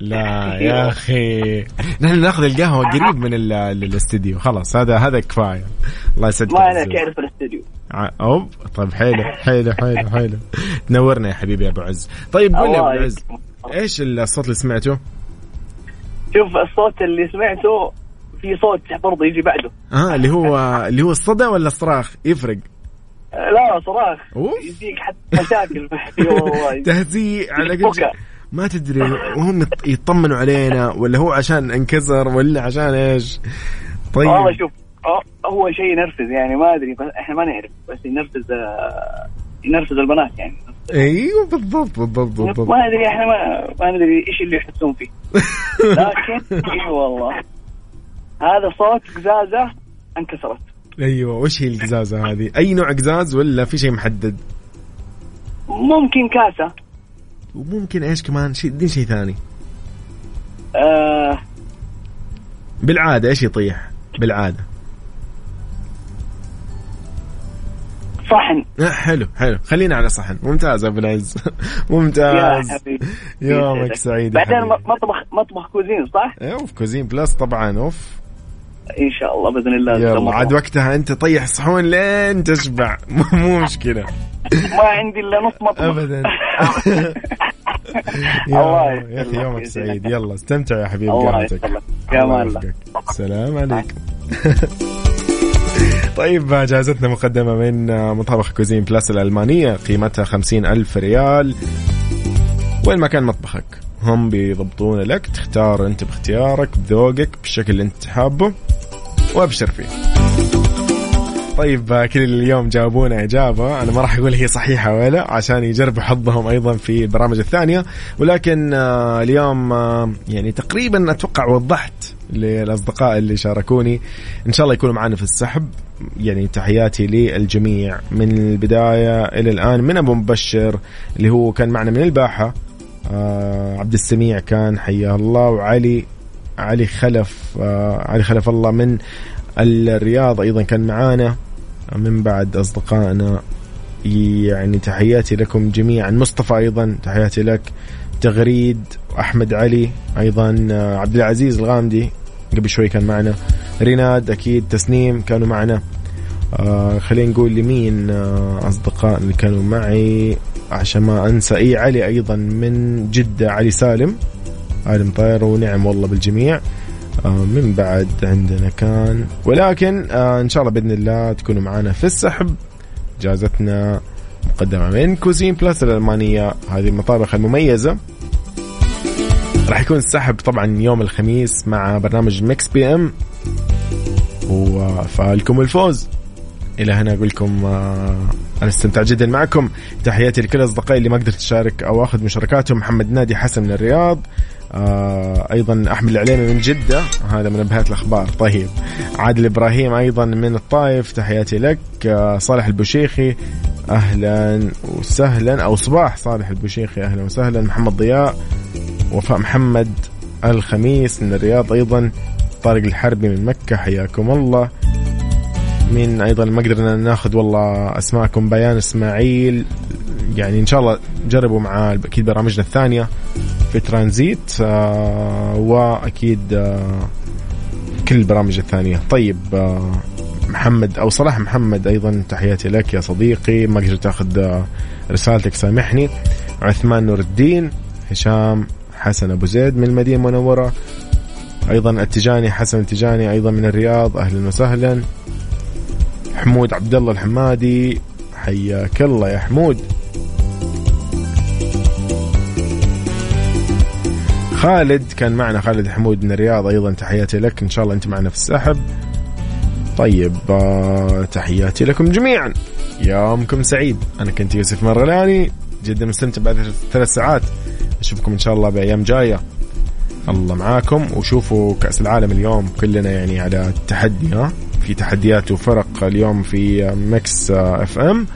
لا يا أخي. نحن ناخذ القهوة قريب من ال- ال- الاستديو. خلاص هذا هذا كفاية. الله يسعدك. ما عليك عزيز. يعرف الاستديو. اوب طيب حلو حلو حلو حلو تنورنا يا حبيبي يا أبو عز. طيب قول لي أبو عز إيش الصوت اللي سمعته؟ شوف الصوت اللي سمعته في صوت برضه يجي بعده. آه اللي هو اللي هو الصدى ولا الصراخ؟ يفرق. لا صراخ. يديك حتى مشاكل. والله. تهزيء على قد. ما تدري وهم يط- يطمنوا علينا ولا هو عشان انكسر ولا عشان إيش؟ والله طيب شوف آه، هو شيء ينرفز يعني ما أدري بس إحنا ما نعرف بس ينرفز آه، ينرفز البنات يعني. أيوه بالضبط بالضبط بالضبط. ما أدري إحنا ما, ما ندري إيش اللي يحسون فيه. لكن إي والله. هذا صوت قزازه انكسرت. أيوه وش هي القزازه هذه؟ أي نوع قزاز ولا في شيء محدد؟ ممكن كاسة. وممكن إيش كمان؟ شيء دين شيء ثاني. آه بالعادة إيش يطيح؟ بالعادة. صحن. آه، حلو حلو. خلينا على صحن. ممتاز أبو العز. يا ممتاز حبيبي. يومك سعيد يا بعدين. مطبخ مطبخ Cuisine صح؟ أوف Cuisine Plus طبعا أوف. إن شاء الله بإذن الله يلا عاد وقتها أنت طيح صحون لين تشبع. مو مشكلة. ما عندي إلا نص مطبخ ابدا. الله يا أخي. يومك سعيد. يلا استمتع يا حبيبي يسلمك. يا الله أمان الله. يوفقك. سلام عليكم. طيب جائزتنا مقدمة من مطابخ Cuisine Plus الألمانية. قيمتها خمسين ألف ريال. وين ما كان مطبخك. هم بيضبطون لك. تختار أنت باختيارك بذوقك بالشكل اللي أنت حابه. وأبشر فيه طيب كل اليوم جاوبونا إجابة. أنا ما راح أقول هي صحيحة ولا عشان يجربوا حظهم أيضا في البرامج الثانية. ولكن آه، اليوم آه، يعني تقريبا أتوقع وضحت للأصدقاء اللي شاركوني. إن شاء الله يكونوا معنا في السحب. يعني تحياتي للجميع من البداية إلى الآن. من أبو مبشر اللي هو كان معنا من الباحة. آه عبد السميع كان حياه الله. وعلي علي خلف آه علي خلف الله من الرياض أيضا كان معانا. من بعد أصدقائنا يعني تحياتي لكم جميعا. مصطفى أيضا تحياتي لك. تغريد واحمد علي أيضا آه، عبد العزيز الغامدي قبل شوي كان معنا. ريناد أكيد تسنيم كانوا معنا. آه خلينا نقول لمين آه أصدقاء اللي كانوا معي. عشان ما أنسى إي علي أيضا من جدة علي سالم. علي مطير ونعم والله بالجميع. آه من بعد عندنا كان ولكن آه إن شاء الله بإذن الله تكونوا معنا في السحب. جائزتنا مقدمة من Cuisine Plus الألمانية هذه المطابخ المميزة. راح يكون السحب طبعا يوم الخميس مع برنامج Mix PM وفالكم الفوز. إلى هنا أقول لكم آه أنا استمتع جدا معكم. تحياتي لكل أصدقائي اللي ما قدرت أشارك أو أخذ مشاركاتهم. محمد نادي حسن من الرياض. آه أيضا أحمد العليمي من جدة. هذا من نبهات الأخبار. طيب. عادل إبراهيم أيضا من الطايف تحياتي لك. آه صالح البوشيخي أهلا وسهلا أو صباح صالح البوشيخي أهلا وسهلا. محمد ضياء وفاء محمد الخميس من الرياض أيضا. طارق الحربي من مكة حياكم الله. مين أيضا؟ ما قدرنا ناخذ والله أسماءكم. بيان إسماعيل يعني إن شاء الله جربوا مع أكيد برامجنا الثانية. في ترانزيت آه وأكيد آه كل البرامج الثانية. طيب آه محمد أو صلاح محمد أيضا تحياتي لك يا صديقي. ما قدرت أخذ رسالتك سامحني. عثمان نور الدين هشام حسن أبو زيد من المدينة المنورة. أيضا التجاني حسن التجاني أيضا من الرياض. أهلا وسهلا. حمود عبد الله الحمادي حياك الله يا حمود. خالد كان معنا خالد حمود من الرياض أيضا تحياتي لك. إن شاء الله أنت معنا في السحب. طيب آه، تحياتي لكم جميعا. يومكم سعيد. أنا كنت يوسف مرغلاني جدا مستمتع بعد ثلاث ساعات. أشوفكم إن شاء الله بأيام جاية. الله معاكم. وشوفوا كأس العالم اليوم كلنا يعني على التحدي ها؟ في تحديات وفرق اليوم في Mix FM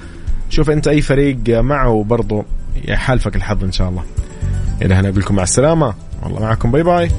شوف أنت أي فريق معه برضو يحالفك الحظ إن شاء الله. إلى هنا أقول لكم مع السلامة. والله معكم. باي باي.